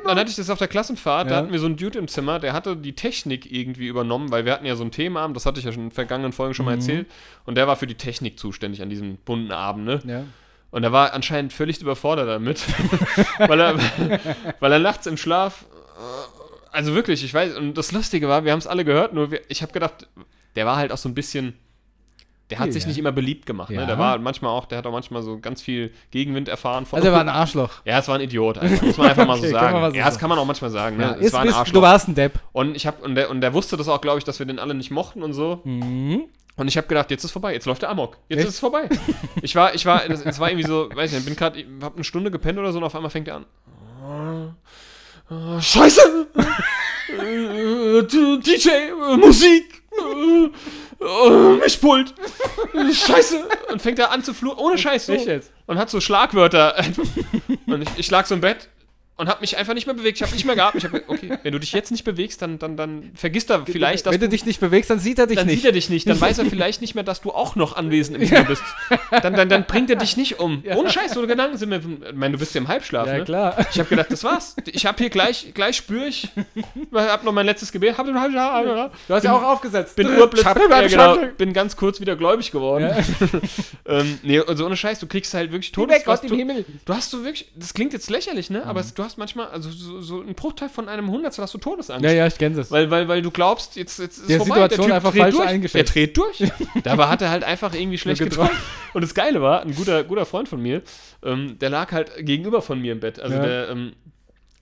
Dann hatte ich das auf der Klassenfahrt, da Ja. hatten wir so einen Dude im Zimmer, der hatte die Technik irgendwie übernommen, weil wir hatten ja so ein Themenabend, das hatte ich ja schon in vergangenen Folgen schon mal Mhm. erzählt. Und der war für die Technik zuständig an diesem bunten Abend, ne? Ja. Und er war anscheinend völlig überfordert damit, weil, er, weil er nachts im Schlaf, äh, also wirklich, ich weiß, und das Lustige war, wir haben es alle gehört, nur wir, ich habe gedacht, der war halt auch so ein bisschen, der hat Ja. sich nicht immer beliebt gemacht, ne? Ja. Der war manchmal auch, der hat auch manchmal so ganz viel Gegenwind erfahren. Von, Also er war ein Arschloch. ja, es war ein Idiot, einfach, muss man einfach mal Okay, so kann man sagen. mal so ja, das kann man auch manchmal sagen, ne? Ja, es war ein Arschloch. du warst ein Depp. Und ich habe und der, und der wusste das auch, glaube ich, dass wir den alle nicht mochten und so. Mhm. Und ich habe gedacht, jetzt ist vorbei, jetzt läuft der Amok. Jetzt Echt? ist es vorbei. Ich war, ich war, es war irgendwie so, weiß nicht, ich bin gerade, hab eine Stunde gepennt oder so und auf einmal fängt er an. Oh, oh, Scheiße! Äh, äh, DJ, äh, Musik! Äh, Mischpult! Äh, Scheiße! Und fängt er an zu fluchen, ohne Scheiß so. Und hat so Schlagwörter. und ich, ich lag so im Bett und hab mich einfach nicht mehr bewegt. Ich habe nicht mehr gehabt. Ich hab, okay, wenn du dich jetzt nicht bewegst, dann, dann, dann vergisst er vielleicht, dass Wenn du dich nicht bewegst, dann sieht er dich dann nicht. sieht er dich nicht, dann weiß er vielleicht nicht mehr, dass du auch noch anwesend im Zimmer bist. Dann, dann, dann bringt er dich nicht um. Ohne Scheiß, so Gedanken sind mir. Ich meine, du bist ja im Halbschlaf, ja, ne? klar. Ich habe gedacht, das war's. Ich habe hier gleich, gleich spüre ich, hab noch mein letztes Gebet, hab, hab, hab, Du hast ja auch aufgesetzt. bin urblitz, Schab- ja, genau, bin ganz kurz wieder gläubig geworden. Ja. ähm, nee, also ohne Scheiß, du kriegst halt wirklich Geh weg Todes, aus was dem du, du hast so wirklich, das klingt jetzt lächerlich, ne? Aber es, du hast manchmal, also so, so ein Bruchteil von einem Hundertstel hast du Todesangst. Ja, ja, ich kenne das. Weil, weil, weil du glaubst, jetzt, jetzt ist Die es vorbei. Situation Typ einfach falsch durch. eingeschätzt. Der dreht durch. Dabei hat er halt einfach irgendwie schlecht geträumt. Und das Geile war, ein guter, guter Freund von mir, ähm, der lag halt gegenüber von mir im Bett. Also Ja. der, ähm,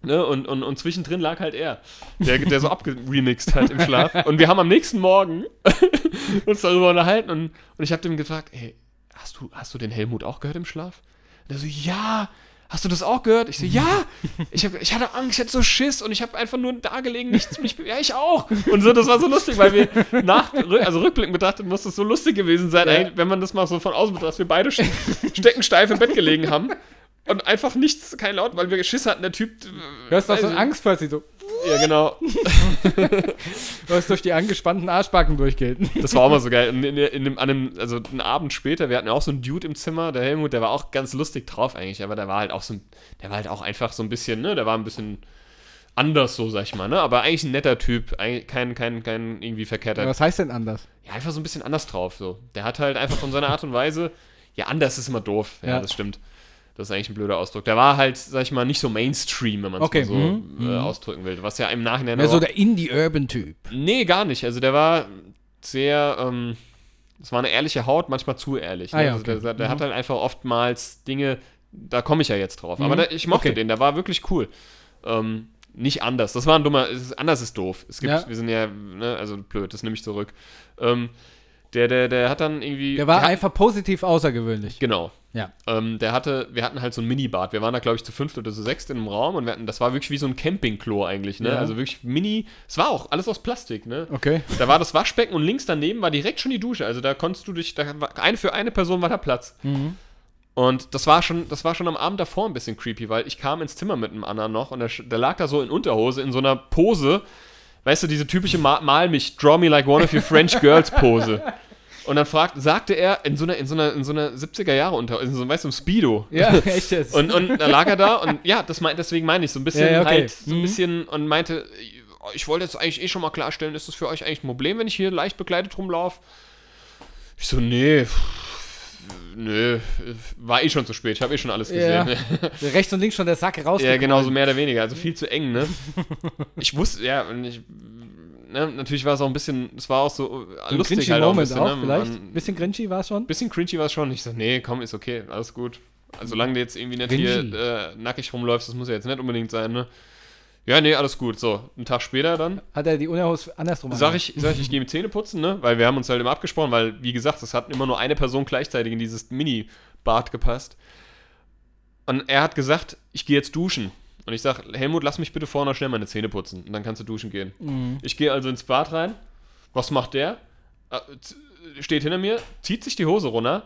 ne, und, und, und zwischendrin lag halt er. Der, der so abgeremixed halt im Schlaf. Und wir haben am nächsten Morgen uns darüber unterhalten und, und ich habe dem gefragt, hey, hast du, hast du den Helmut auch gehört im Schlaf? Und er so, ja. Hast du das auch gehört? Ich so, ja. Ich, hab, ich hatte Angst, ich hatte so Schiss und ich habe einfach nur da gelegen, nichts mich. Ja, ich auch. Und so, das war so lustig, weil wir nach, also rückblickend betrachtet, muss das so lustig gewesen sein, Ja. wenn man das mal so von außen betrachtet, dass wir beide ste- steckensteif im Bett gelegen haben und einfach nichts, kein Laut, weil wir Schiss hatten, der Typ. äh, Du hast so ich- Angst plötzlich so, Ja, genau. du hast durch die angespannten Arschbacken durchgeht. Das war auch mal so geil. Und in, in dem, an einem, also einen Abend später, wir hatten ja auch so einen Dude im Zimmer, der Helmut, der war auch ganz lustig drauf eigentlich, aber der war halt auch so ein, der war halt auch einfach so ein bisschen, ne, der war ein bisschen anders so, sag ich mal, ne, aber eigentlich ein netter Typ, kein, kein, kein irgendwie verkehrter, Was heißt denn anders? ja, einfach so ein bisschen anders drauf, so. Der hat halt einfach von seiner Art und Weise, ja, anders ist immer doof, ja, Ja. das stimmt. Das ist eigentlich ein blöder Ausdruck. Der war halt, sag ich mal, nicht so Mainstream, wenn man es Okay, mal so mhm, äh, mhm. ausdrücken will. Was ja im Nachhinein Mehr auch- so der Indie-Urban-Typ. Nee, gar nicht. Also der war sehr, ähm, es war eine ehrliche Haut, manchmal zu ehrlich. Ne? Ah ja, also okay. der der Mhm. hat halt einfach oftmals Dinge, da komme ich ja jetzt drauf. Aber Mhm. der, ich mochte Okay. den, der war wirklich cool. Ähm, nicht anders. Das war ein dummer, ist, anders ist doof. Es gibt, Ja. wir sind ja, ne, also blöd, das nehme ich zurück. Ähm, Der, der, der hat dann irgendwie. Der war hat, einfach positiv außergewöhnlich. Genau. Ja. Ähm, der hatte, wir hatten halt so ein Minibad. Wir waren da, glaube ich, zu fünft oder zu sechst in einem Raum und wir hatten, das war wirklich wie so ein Campingklo eigentlich, ne? Ja. Also wirklich mini. Es war auch alles aus Plastik, ne? Okay. Da war das Waschbecken und links daneben war direkt schon die Dusche. Also da konntest du dich, da war, eine für eine Person war da Platz. Mhm. Und das war schon, das war schon am Abend davor ein bisschen creepy, weil ich kam ins Zimmer mit einem anderen noch und der, der lag da so in Unterhose in so einer Pose, weißt du, diese typische Ma Mal mich, draw me like one of your French girls Pose. Und dann fragt, sagte er in so einer, in so einer, in so einer 70er Jahre unter, in so, einem, weißt du, Speedo. Ja, echt jetzt. Und, und da lag er da und ja, das mein, deswegen meine ich so ein bisschen Ja, ja, okay. halt, so ein Mhm. bisschen und meinte, ich wollte jetzt eigentlich eh schon mal klarstellen, ist das für euch eigentlich ein Problem, wenn ich hier leicht bekleidet rumlaufe? Ich so, nee, pff, nö, war eh schon zu spät, ich habe eh schon alles Ja. gesehen. Rechts und links schon der Sack raus. Ja, genau, so mehr oder weniger, also viel zu eng, ne? Ich wusste, ja, und ich, ne, natürlich war es auch ein bisschen, es war auch so äh, Ein lustig cringy halt auch ein bisschen, auch, ne? vielleicht. Man- bisschen cringy war es schon. bisschen cringy war es schon. Ich so, nee, komm, ist okay, alles gut. Also, solange du jetzt irgendwie nicht hier Cringy. äh, nackig rumläufst, das muss ja jetzt nicht unbedingt sein, ne? Ja, nee, alles gut. So, einen Tag später dann Hat er die Unterhose andersrum sag ich, sag ich, ich gehe mit Zähne putzen, ne? Weil wir haben uns halt immer abgesprochen, weil, wie gesagt, es hat immer nur eine Person gleichzeitig in dieses Mini-Bad gepasst. Und er hat gesagt, ich gehe jetzt duschen. Und ich sag, Helmut, lass mich bitte noch schnell meine Zähne putzen. Und dann kannst du duschen gehen. Mhm. Ich gehe also ins Bad rein. Was macht der? Äh, Steht hinter mir, zieht sich die Hose runter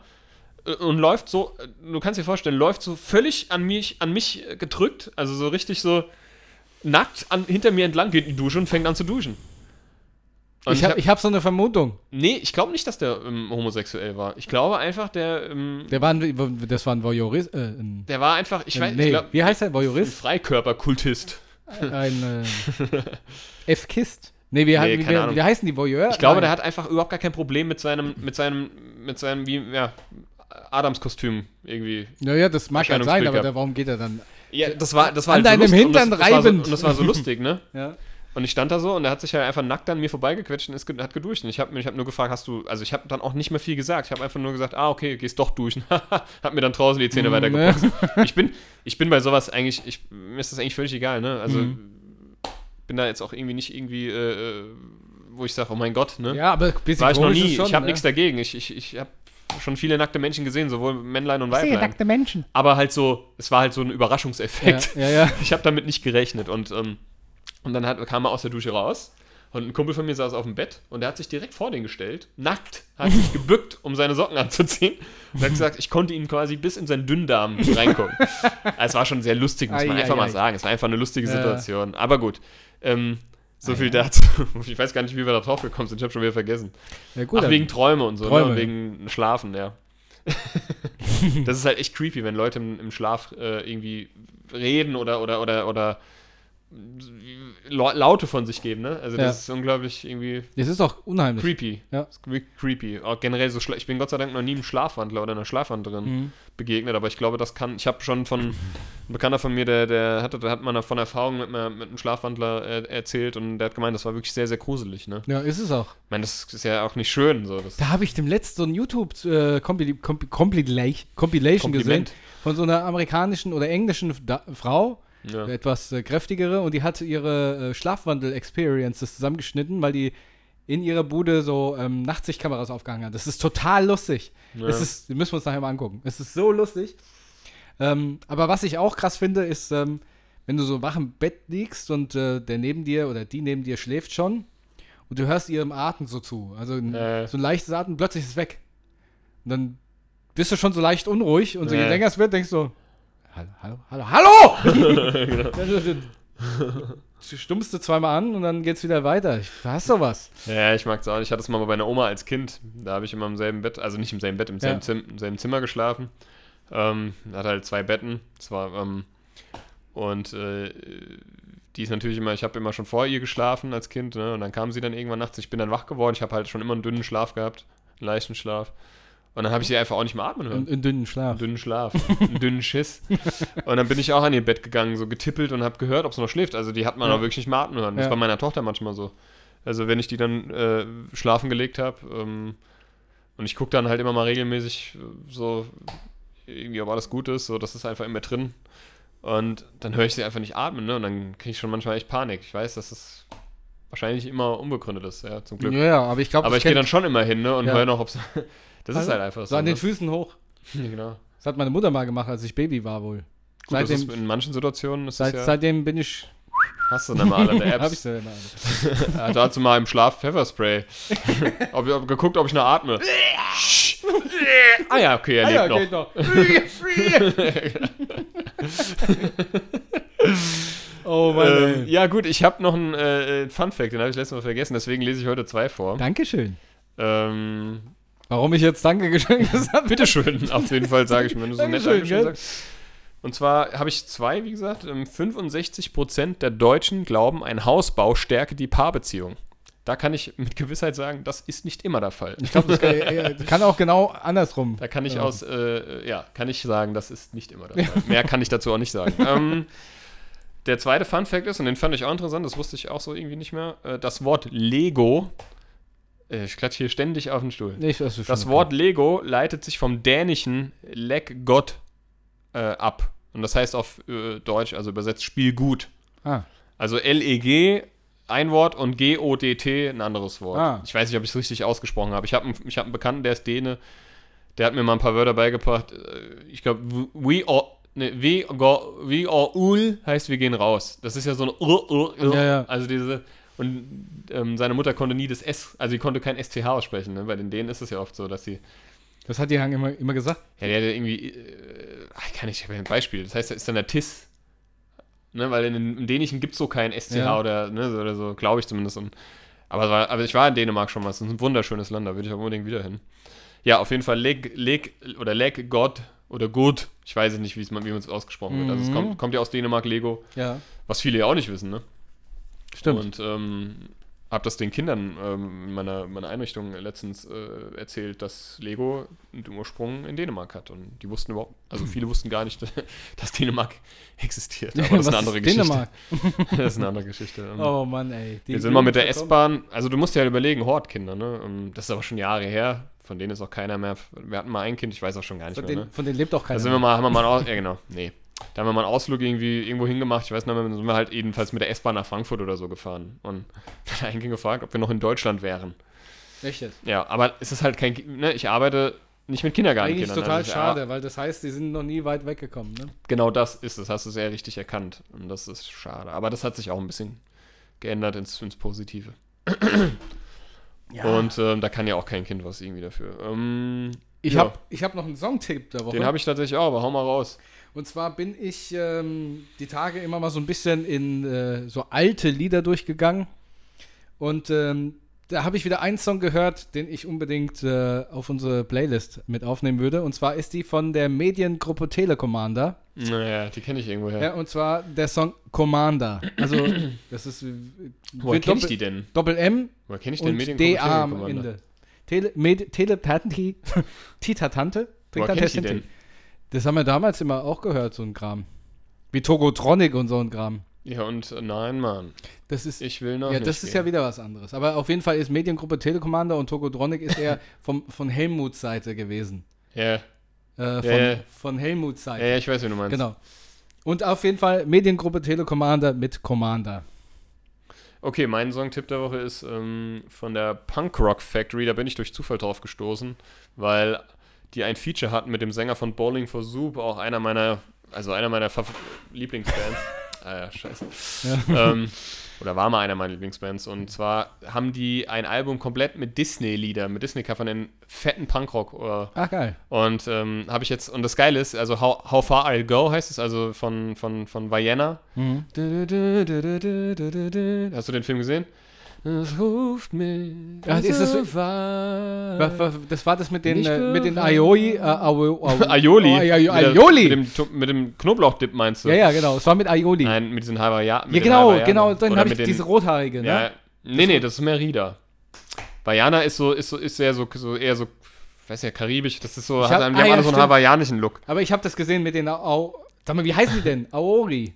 äh, und läuft so, äh, du kannst dir vorstellen, läuft so völlig an mich, an mich gedrückt, also so richtig so nackt an, hinter mir entlang, geht in die Dusche und fängt an zu duschen. Und Ich habe ich hab so eine Vermutung. nee, ich glaube nicht, dass der ähm, homosexuell war. Ich glaube einfach, der, ähm, Der war ein, das war ein Voyeurist. Äh, ein, der war einfach, ich weiß, nee, ich glaube, wie heißt der? ein Voyeurist? Freikörperkultist. Ein äh, F-Kist. Nee, wie, Nee, wie, keine wie, Ahnung. wie heißen die Voyeur? Ich glaube, Nein. der hat einfach überhaupt gar kein Problem mit seinem, mit seinem, mit seinem, wie, ja, Adamskostüm irgendwie. Naja, das mag ja sein, aber da, warum geht er dann? Ja, das war, das war An halt deinem so lustig und Hintern das, das war so, reibend. Und das war so lustig, ne? Ja. Und ich stand da so und er hat sich halt einfach nackt an mir vorbeigequetscht und ist, hat geduscht. Und ich habe ich hab nur gefragt, hast du, also ich habe dann auch nicht mehr viel gesagt. Ich habe einfach nur gesagt, ah, okay, gehst doch duschen. hab mir dann draußen die Zähne Mm, weitergeputzt. Ich bin, ich bin bei sowas eigentlich, ich, mir ist das eigentlich völlig egal, ne? Also Mhm. bin da jetzt auch irgendwie nicht irgendwie, äh, äh, wo ich sage, oh mein Gott, ne? Ja, aber ein bisschen War ich noch nie. schon, ich habe ne? nichts dagegen. Ich, ich, ich habe schon viele nackte Menschen gesehen, sowohl Männlein und Weiblein. Menschen. Aber halt so, es war halt so ein Überraschungseffekt. Ja, ja, ja. Ich habe damit nicht gerechnet und, ähm, und dann hat, kam er aus der Dusche raus und ein Kumpel von mir saß auf dem Bett und der hat sich direkt vor den gestellt, nackt, hat sich gebückt, um seine Socken anzuziehen und hat gesagt, ich konnte ihn quasi bis in seinen Dünndarm reingucken. es war schon sehr lustig, muss man Ei, einfach ei, mal ei. sagen. Es war einfach eine lustige. Situation. Aber gut, ähm, so Ei, viel ei. dazu. Ich weiß gar nicht, wie wir da drauf gekommen sind. Ich habe schon wieder vergessen. ja gut, Ach, wegen Träume und so, Träume. ne? wegen Schlafen, ja. das ist halt echt creepy, wenn Leute im, im Schlaf äh, irgendwie reden oder oder oder oder Laute von sich geben, ne? Also das Ja. ist unglaublich irgendwie das ist auch unheimlich. creepy. Ja. Ist creepy. Auch generell so ich bin Gott sei Dank noch nie einem Schlafwandler oder einer Schlafwandlerin Mhm. begegnet, aber ich glaube, das kann. Ich habe schon von ein Bekannter von mir, der, der hatte, der hat mal von Erfahrung mit, einer- mit einem Schlafwandler äh, erzählt und der hat gemeint, das war wirklich sehr, sehr gruselig, ne? Ja, ist es auch. Ich meine, das ist ja auch nicht schön, so. Das Da habe ich dem letzten so ein YouTube äh, Compil Compil Compilation Compilation gesehen Kompliment. von so einer amerikanischen oder englischen da Frau, Ja. etwas äh, kräftigere, und die hat ihre äh, Schlafwandel-Experiences zusammengeschnitten, weil die in ihrer Bude so ähm, Nachtsichtkameras aufgehangen hat. Das ist total lustig. Ja. Es ist, müssen wir uns nachher mal angucken. Es ist so lustig. Ähm, aber was ich auch krass finde, ist, ähm, wenn du so wach im Bett liegst und äh, der neben dir oder die neben dir schläft schon und du hörst ihrem Atem so zu. Also Äh. so ein leichtes Atmen, plötzlich ist es weg. Und dann bist du schon so leicht unruhig und so je Äh. länger es wird, denkst du, hallo, hallo, hallo, hallo! Genau. Dann- Du stummst du zweimal an und dann geht's wieder weiter. Ich hast sowas. Ja, ich mag es auch. nicht. Ich hatte es mal bei meiner Oma als Kind. Da habe ich immer im selben Bett, also nicht im selben Bett, im selben, Ja. Zim im selben Zimmer geschlafen. Ähm, hatte halt zwei Betten. Das war, ähm, und äh, die ist natürlich immer, ich habe immer schon vor ihr geschlafen als Kind. Ne? Und dann kam sie dann irgendwann nachts. Ich bin dann wach geworden. Ich habe halt schon immer einen dünnen Schlaf gehabt, einen leichten Schlaf. Und dann habe ich sie einfach auch nicht mehr atmen hören. In, in dünnen Schlaf. einen dünnen Schlaf, einen dünnen Schiss. Und dann bin ich auch an ihr Bett gegangen, so getippelt und habe gehört, ob sie noch schläft. Also die hat man Ja. auch wirklich nicht mehr atmen hören. Das Ja. war meiner Tochter manchmal so. Also wenn ich die dann äh, schlafen gelegt habe ähm, und ich gucke dann halt immer mal regelmäßig äh, so irgendwie, ob alles gut ist, so das ist einfach immer drin. Und dann höre ich sie einfach nicht atmen, ne? Und dann kriege ich schon manchmal echt Panik. Ich weiß, das ist wahrscheinlich immer unbegründetes, ja, zum Glück. Ja, ja, aber ich glaube, Aber ich gehe dann schon immer hin, ne, und Ja. höre noch, ob's. Das ist Also, halt einfach so so. an den ne? Füßen hoch. genau. Das hat meine Mutter mal gemacht, als ich Baby war wohl. Gut, seitdem, ist in manchen Situationen ist seit, ja, seitdem bin ich. hast du dann mal alle Hab ich Apps. so immer alle. Ja, dazu mal im Schlaf Pfefferspray. ob, ob, geguckt, ob ich noch atme. ah ja, okay, er Ah ja, lebt geht noch. noch. oh Mann, Ähm, ja, gut, ich habe noch einen äh, Fun-Fact, den habe ich letztes Mal vergessen, deswegen lese ich heute zwei vor. Dankeschön. Ähm, Warum ich jetzt Danke geschenkt habe? bitteschön, auf jeden Fall sage ich mir, wenn du so nett Dankeschön, Dankeschön gell? sagst. Und zwar habe ich zwei, wie gesagt, ähm, 65% der Deutschen glauben, ein Hausbau stärke die Paarbeziehung. Da kann ich mit Gewissheit sagen, das ist nicht immer der Fall. Ich glaube, das kann, äh, kann auch genau andersrum. Da kann ich Ja. aus, äh, ja, kann ich sagen, das ist nicht immer der Fall. Mehr kann ich dazu auch nicht sagen. ähm, der zweite Fun Fact ist, und den fand ich auch interessant, das wusste ich auch so irgendwie nicht mehr, äh, das Wort Lego, äh, ich klatsche hier ständig auf den Stuhl. Nicht, das Das. Wort Lego leitet sich vom dänischen Leg Gott äh, ab. Und das heißt auf äh, Deutsch, also übersetzt Spiel gut. Ah, Also L-E-G ein Wort und G-O-D-T ein anderes Wort. Ah. Ich weiß nicht, ob ich es richtig ausgesprochen habe. Ich habe einen, ich hab einen Bekannten, der ist Däne, der hat mir mal ein paar Wörter beigebracht. Äh, Ich glaube, we are, ne, we, go, we are ul heißt wir gehen raus. Das ist ja so ein. Ja, ja. Also diese und ähm, seine Mutter konnte nie das S, also sie konnte kein STH aussprechen. Ne? Bei den Dänen ist es ja oft so, dass sie das hat die Hang immer, immer gesagt. ja, der hat ja irgendwie, äh, ach, kann ich, ich habe ein Beispiel. Das heißt, da ist dann der TIS. Ne, weil in, im Dänischen gibt es so kein STH Ja. oder, ne, so- oder so, glaube ich zumindest. Und, aber, war, aber ich war in Dänemark schon mal. Es ist ein wunderschönes Land, da würde ich auch unbedingt wieder hin. Ja, auf jeden Fall Leg, Leg oder Leg God oder Good. Ich weiß es nicht, wie es man- es ausgesprochen wird. Also es Mhm. kommt, kommt ja aus Dänemark, Lego, Ja, was viele ja auch nicht wissen, ne? Stimmt. Und ähm, habe das den Kindern ähm, in meiner, meiner Einrichtung letztens äh, erzählt, dass Lego den Ursprung in Dänemark hat. Und die wussten überhaupt, also viele wussten gar nicht, dass Dänemark existiert. Aber das ist eine andere Geschichte. Dänemark? Das ist eine andere Geschichte. Ähm, Oh Mann, ey. Die Wir sind mal mit der S-Bahn, also du musst dir halt überlegen, Hortkinder, ne? Ähm, Das ist aber schon Jahre her, von denen ist auch keiner mehr. Wir hatten mal ein Kind, ich weiß auch schon gar nicht Von mehr. denen, Ne? von denen lebt auch Da keiner. sind wir mal, haben wir mal Aus ja genau, nee. Da haben wir mal einen Ausflug irgendwie irgendwo hingemacht, ich weiß nicht mehr, dann sind wir halt jedenfalls mit der S-Bahn nach Frankfurt oder so gefahren. Und dann hat einen gefragt, ob wir noch in Deutschland wären. Echt jetzt? Ja, aber es ist halt kein, ne, ich arbeite nicht mit Kindergartenkindern. Eigentlich total also schade, weil das heißt, die sind noch nie weit weggekommen, ne? Genau das ist es, hast du sehr richtig erkannt. Und das ist schade. Aber das hat sich auch ein bisschen geändert ins, ins Positive. Und ähm, da kann ja auch kein Kind was irgendwie dafür. Ähm, Ich ja, habe hab noch einen Songtipp der Woche. den habe ich tatsächlich auch, aber hau mal raus. Und zwar bin ich ähm, die Tage immer mal so ein bisschen in äh, so alte Lieder durchgegangen. Und ähm, da habe ich wieder einen Song gehört, den ich unbedingt äh, auf unsere Playlist mit aufnehmen würde. Und zwar ist die von der Mediengruppe Telecommander. Naja, die kenne ich irgendwoher. Ja, und zwar der Song Commander. Also, das ist. äh, Woher kenne ich die denn? Doppel M Woher kenne ich den DA am Telekommander? Ende. Tele, Med, Telepathie, Tita Tante. Denn? Das haben wir damals immer auch gehört, so ein Kram. Wie Togotronic und so ein Kram. Ja, und äh, nein, Mann. Das ist, Ich will noch ja, das ist gehen. ja wieder was anderes. Aber auf jeden Fall ist Mediengruppe Telekommander und Togotronic ist eher vom, von Helmuts Seite gewesen. Ja, Äh, von, ja. von Helmuts Seite. ja, ich weiß, wie du meinst. Genau. Und auf jeden Fall Mediengruppe Telekommander mit Commander. Okay, mein Songtipp der Woche ist ähm, von der Punk Rock Factory. Da bin ich durch Zufall drauf gestoßen, weil die ein Feature hatten mit dem Sänger von Bowling for Soup, auch einer meiner, also einer meiner Lieblingsbands. ah ja, scheiße. Ähm, oder war mal einer meiner Lieblingsbands. Und zwar haben die ein Album komplett mit Disney-Lieder, mit Disney-Covern in fetten Punkrock. Ach, geil. und ähm, habe ich jetzt, und das Geile ist, also How, How Far I'll Go heißt es, also von, von, von Vienna. Mhm. Hast du den Film gesehen? Es ruft mich. Ach, ist das- so das war das mit den, äh, mit den. Aioli. Äh, Aioli. Aioli. Mit dem, mit dem Knoblauchdip meinst du? Ja, ja, genau. Es war mit Aioli. Nein, mit diesen Hawaiian. ja, genau, genau. Dann habe ich diese rothaarige, ne? Ja, nee, nee, das ist Merida. Vajana ist so, ist so, ist sehr so, so eher so, weiß ja, karibisch. Das ist so, Ich hat, hab- einem- ah, haben ja, alle so einen stimmt. hawaiianischen Look. Aber ich habe das gesehen mit den Au... Sag mal, wie heißen die denn? Aori.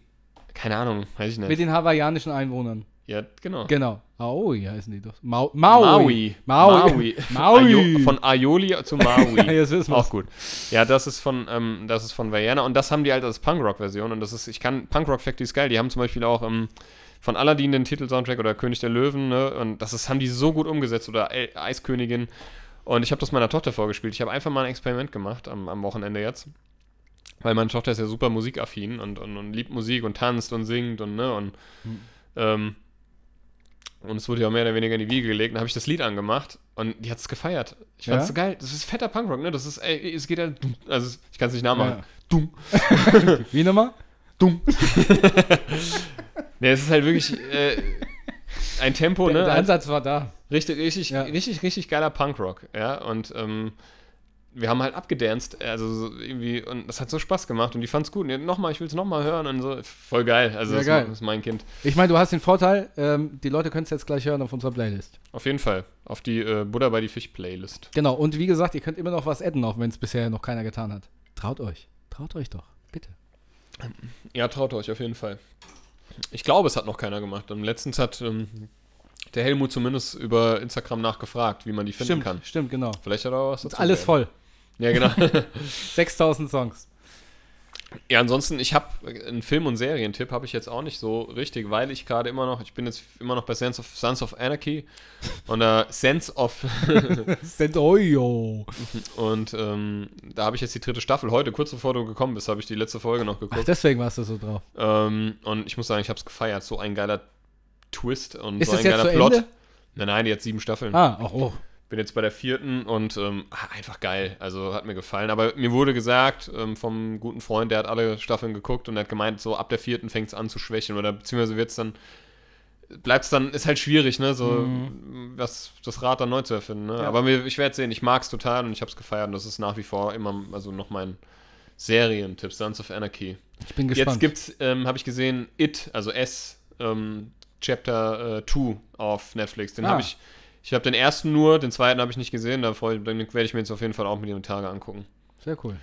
Keine Ahnung, weiß ich nicht. Mit den hawaiianischen Einwohnern. ja, genau. Genau. Aoi heißen die doch. Mau Maui. Maui. Maui. Maui. Von Aioli zu Maui. Ja, jetzt wissen wir's. Auch gut. Ja, das ist von, ähm, das ist von Vajana und das haben die halt als Punkrock-Version und das ist, ich kann, Punkrock Factory ist geil, die haben zum Beispiel auch, ähm, von Aladdin den Titel-Soundtrack oder König der Löwen, ne? Und das ist, haben die so gut umgesetzt oder El Eiskönigin. Und ich habe das meiner Tochter vorgespielt. Ich habe einfach mal ein Experiment gemacht am, am Wochenende jetzt. Weil meine Tochter ist ja super musikaffin und, und, und liebt Musik und tanzt und singt und, ne, und, Hm. ähm, und es wurde ja mehr oder weniger in die Wiege gelegt. Dann habe ich das Lied angemacht und die hat es gefeiert. Ich fand es Ja? so geil. Das ist fetter Punkrock, ne? Das ist, ey, es geht ja, also ich kann es nicht nachmachen. Ja. Dumm, Wie nochmal? dumm. ne, es ist halt wirklich äh, ein Tempo, ne? Der, der Ein- Ansatz war da. Richtig, richtig, Ja. richtig, richtig geiler Punkrock, ja. Und ähm, wir haben halt abgedanced, also so irgendwie, und das hat so Spaß gemacht und die fand's gut. Und nochmal, ich will's nochmal hören und so. Voll geil. Also Ja, das, geil. ist mein Kind. Ich meine, du hast den Vorteil, ähm, die Leute können es jetzt gleich hören auf unserer Playlist. Auf jeden Fall. Auf die äh, Buddha bei die Fisch Playlist. Genau, und wie gesagt, ihr könnt immer noch was adden, auch wenn es bisher noch keiner getan hat. Traut euch. Traut euch doch. Bitte. Ja, traut euch auf jeden Fall. Ich glaube, es hat noch keiner gemacht. Und letztens hat ähm, der Helmut zumindest über Instagram nachgefragt, wie man die finden Stimmt, kann. stimmt, genau. Vielleicht hat er auch was Ist dazu. alles voll. Ja, genau. 6000 Songs. Ja, ansonsten, ich habe einen Film- und Serientipp habe ich jetzt auch nicht so richtig, weil ich gerade immer noch, ich bin jetzt immer noch bei Sense of, Sons of Anarchy und äh, Sense of Oyo. und ähm, da habe ich jetzt die dritte Staffel. Heute, kurz bevor du gekommen bist, habe ich die letzte Folge noch Ach, geguckt. deswegen warst du so drauf. ähm, und ich muss sagen, ich habe es gefeiert. So ein geiler Twist und Ist so ein geiler Plot. Ende? Nein, nein, die hat sieben Staffeln. Ah, ach, oh. Bin jetzt bei der vierten und ähm, ah, einfach geil. Also hat mir gefallen. Aber mir wurde gesagt ähm, vom guten Freund, der hat alle Staffeln geguckt und hat gemeint, so ab der vierten fängt es an zu schwächen oder beziehungsweise wird es dann, bleibt es dann, ist halt schwierig, ne, so was, das Rad dann neu zu erfinden. Ne? Ja. Aber mir, ich werde sehen, ich mag es total und ich habe es gefeiert und das ist nach wie vor immer, also noch mein Serientipp, Sons of Anarchy. Ich bin Jetzt gespannt. gibt's, ähm, habe ich gesehen, It, also S, ähm, Chapter 2 auf Netflix. Den Ah. habe ich, ich habe den ersten nur, den zweiten habe ich nicht gesehen, da werde ich mir jetzt auf jeden Fall auch mit den Tage angucken. Sehr cool.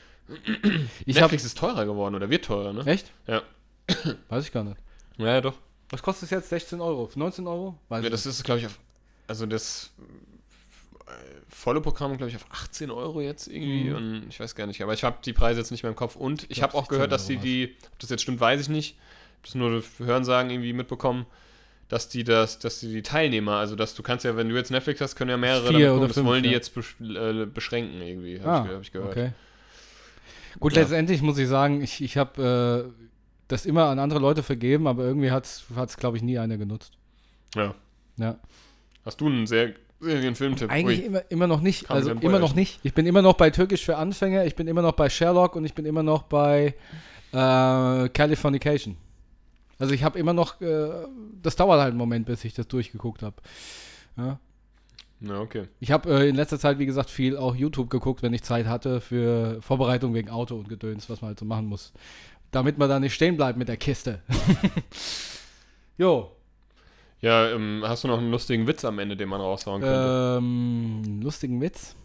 Ich Netflix ist teurer geworden oder wird teurer, ne? Echt? Ja. Weiß ich gar nicht. Ja, ja, doch. Was kostet es jetzt? 16 Euro? 19 Euro? Weiß Ja, ich das ist, glaube ich, auf, also das äh, volle Programm, glaube ich, auf 18 Euro jetzt irgendwie Mhm. und ich weiß gar nicht, aber ich habe die Preise jetzt nicht mehr im Kopf und ich, glaub, habe auch 16 gehört, dass Euro die ob das jetzt stimmt, weiß ich nicht, Ich hab das nur durch Hörensagen irgendwie mitbekommen, dass die das, dass die die Teilnehmer, also dass du kannst ja, wenn du jetzt Netflix hast, können ja mehrere Vier damit oder das fünf, wollen die ja. jetzt besch äh, beschränken irgendwie, habe Ah, ich, hab ich gehört. Okay. Gut, Ja. letztendlich muss ich sagen, ich, ich habe äh, das immer an andere Leute vergeben, aber irgendwie hat es, glaube ich, nie einer genutzt. Ja. Ja. Hast du einen sehr seriösen Filmtipp? Eigentlich Ui. immer, immer noch nicht. Kam Also immer noch nicht. Ich bin immer noch bei Türkisch für Anfänger, ich bin immer noch bei Sherlock und ich bin immer noch bei äh, Californication. Also ich habe immer noch, äh, das dauert halt einen Moment, bis ich das durchgeguckt habe. Ja. Ja, okay. Ich habe äh, in letzter Zeit, wie gesagt, viel auch YouTube geguckt, wenn ich Zeit hatte für Vorbereitung wegen Auto und Gedöns, was man halt so machen muss. Damit man da nicht stehen bleibt mit der Kiste. jo. Ja, ähm, hast du noch einen lustigen Witz am Ende, den man raushauen könnte? Ähm, lustigen Witz.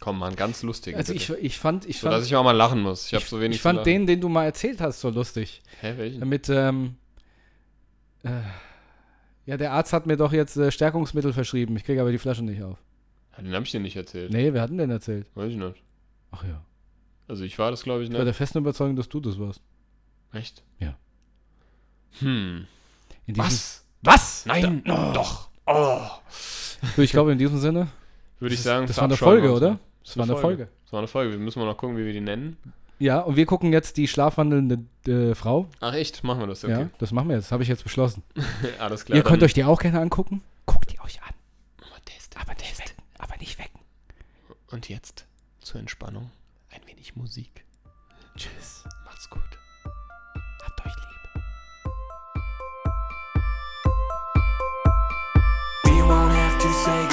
Komm mal, einen ganz lustigen. Also ich, ich fand, ich so, dass fand, ich auch mal lachen muss. Ich habe so wenig ich fand den, den du mal erzählt hast, so lustig. Hä, welchen? Damit, ähm, äh, ja, der Arzt hat mir doch jetzt äh, Stärkungsmittel verschrieben. Ich kriege aber die Flasche nicht auf. Ja, den habe ich dir nicht erzählt. Nee, wer hat denn den erzählt? Weiß ich nicht. Ach ja. Also ich war das, glaube ich, Ich war nicht. der festen Überzeugung, dass du das warst. Echt? Ja. Hm. Was? Was? Nein, doch. Oh. Du, ich glaube, in diesem Sinne, Würde ich sagen, das war eine Folge, oder? das war eine Folge. Das war eine Folge. Wir müssen mal noch gucken, wie wir die nennen. Ja, und wir gucken jetzt die schlafwandelnde äh, Frau. Ach echt, machen wir das. Ja, Okay. das machen wir jetzt. Habe ich jetzt beschlossen. Alles klar. Ihr könnt euch die auch gerne angucken. Guckt die euch an. Aber. Aber nicht wecken. Aber nicht wecken. Und jetzt zur Entspannung ein wenig Musik. Tschüss. Macht's gut. Habt euch lieb. We won't have to say.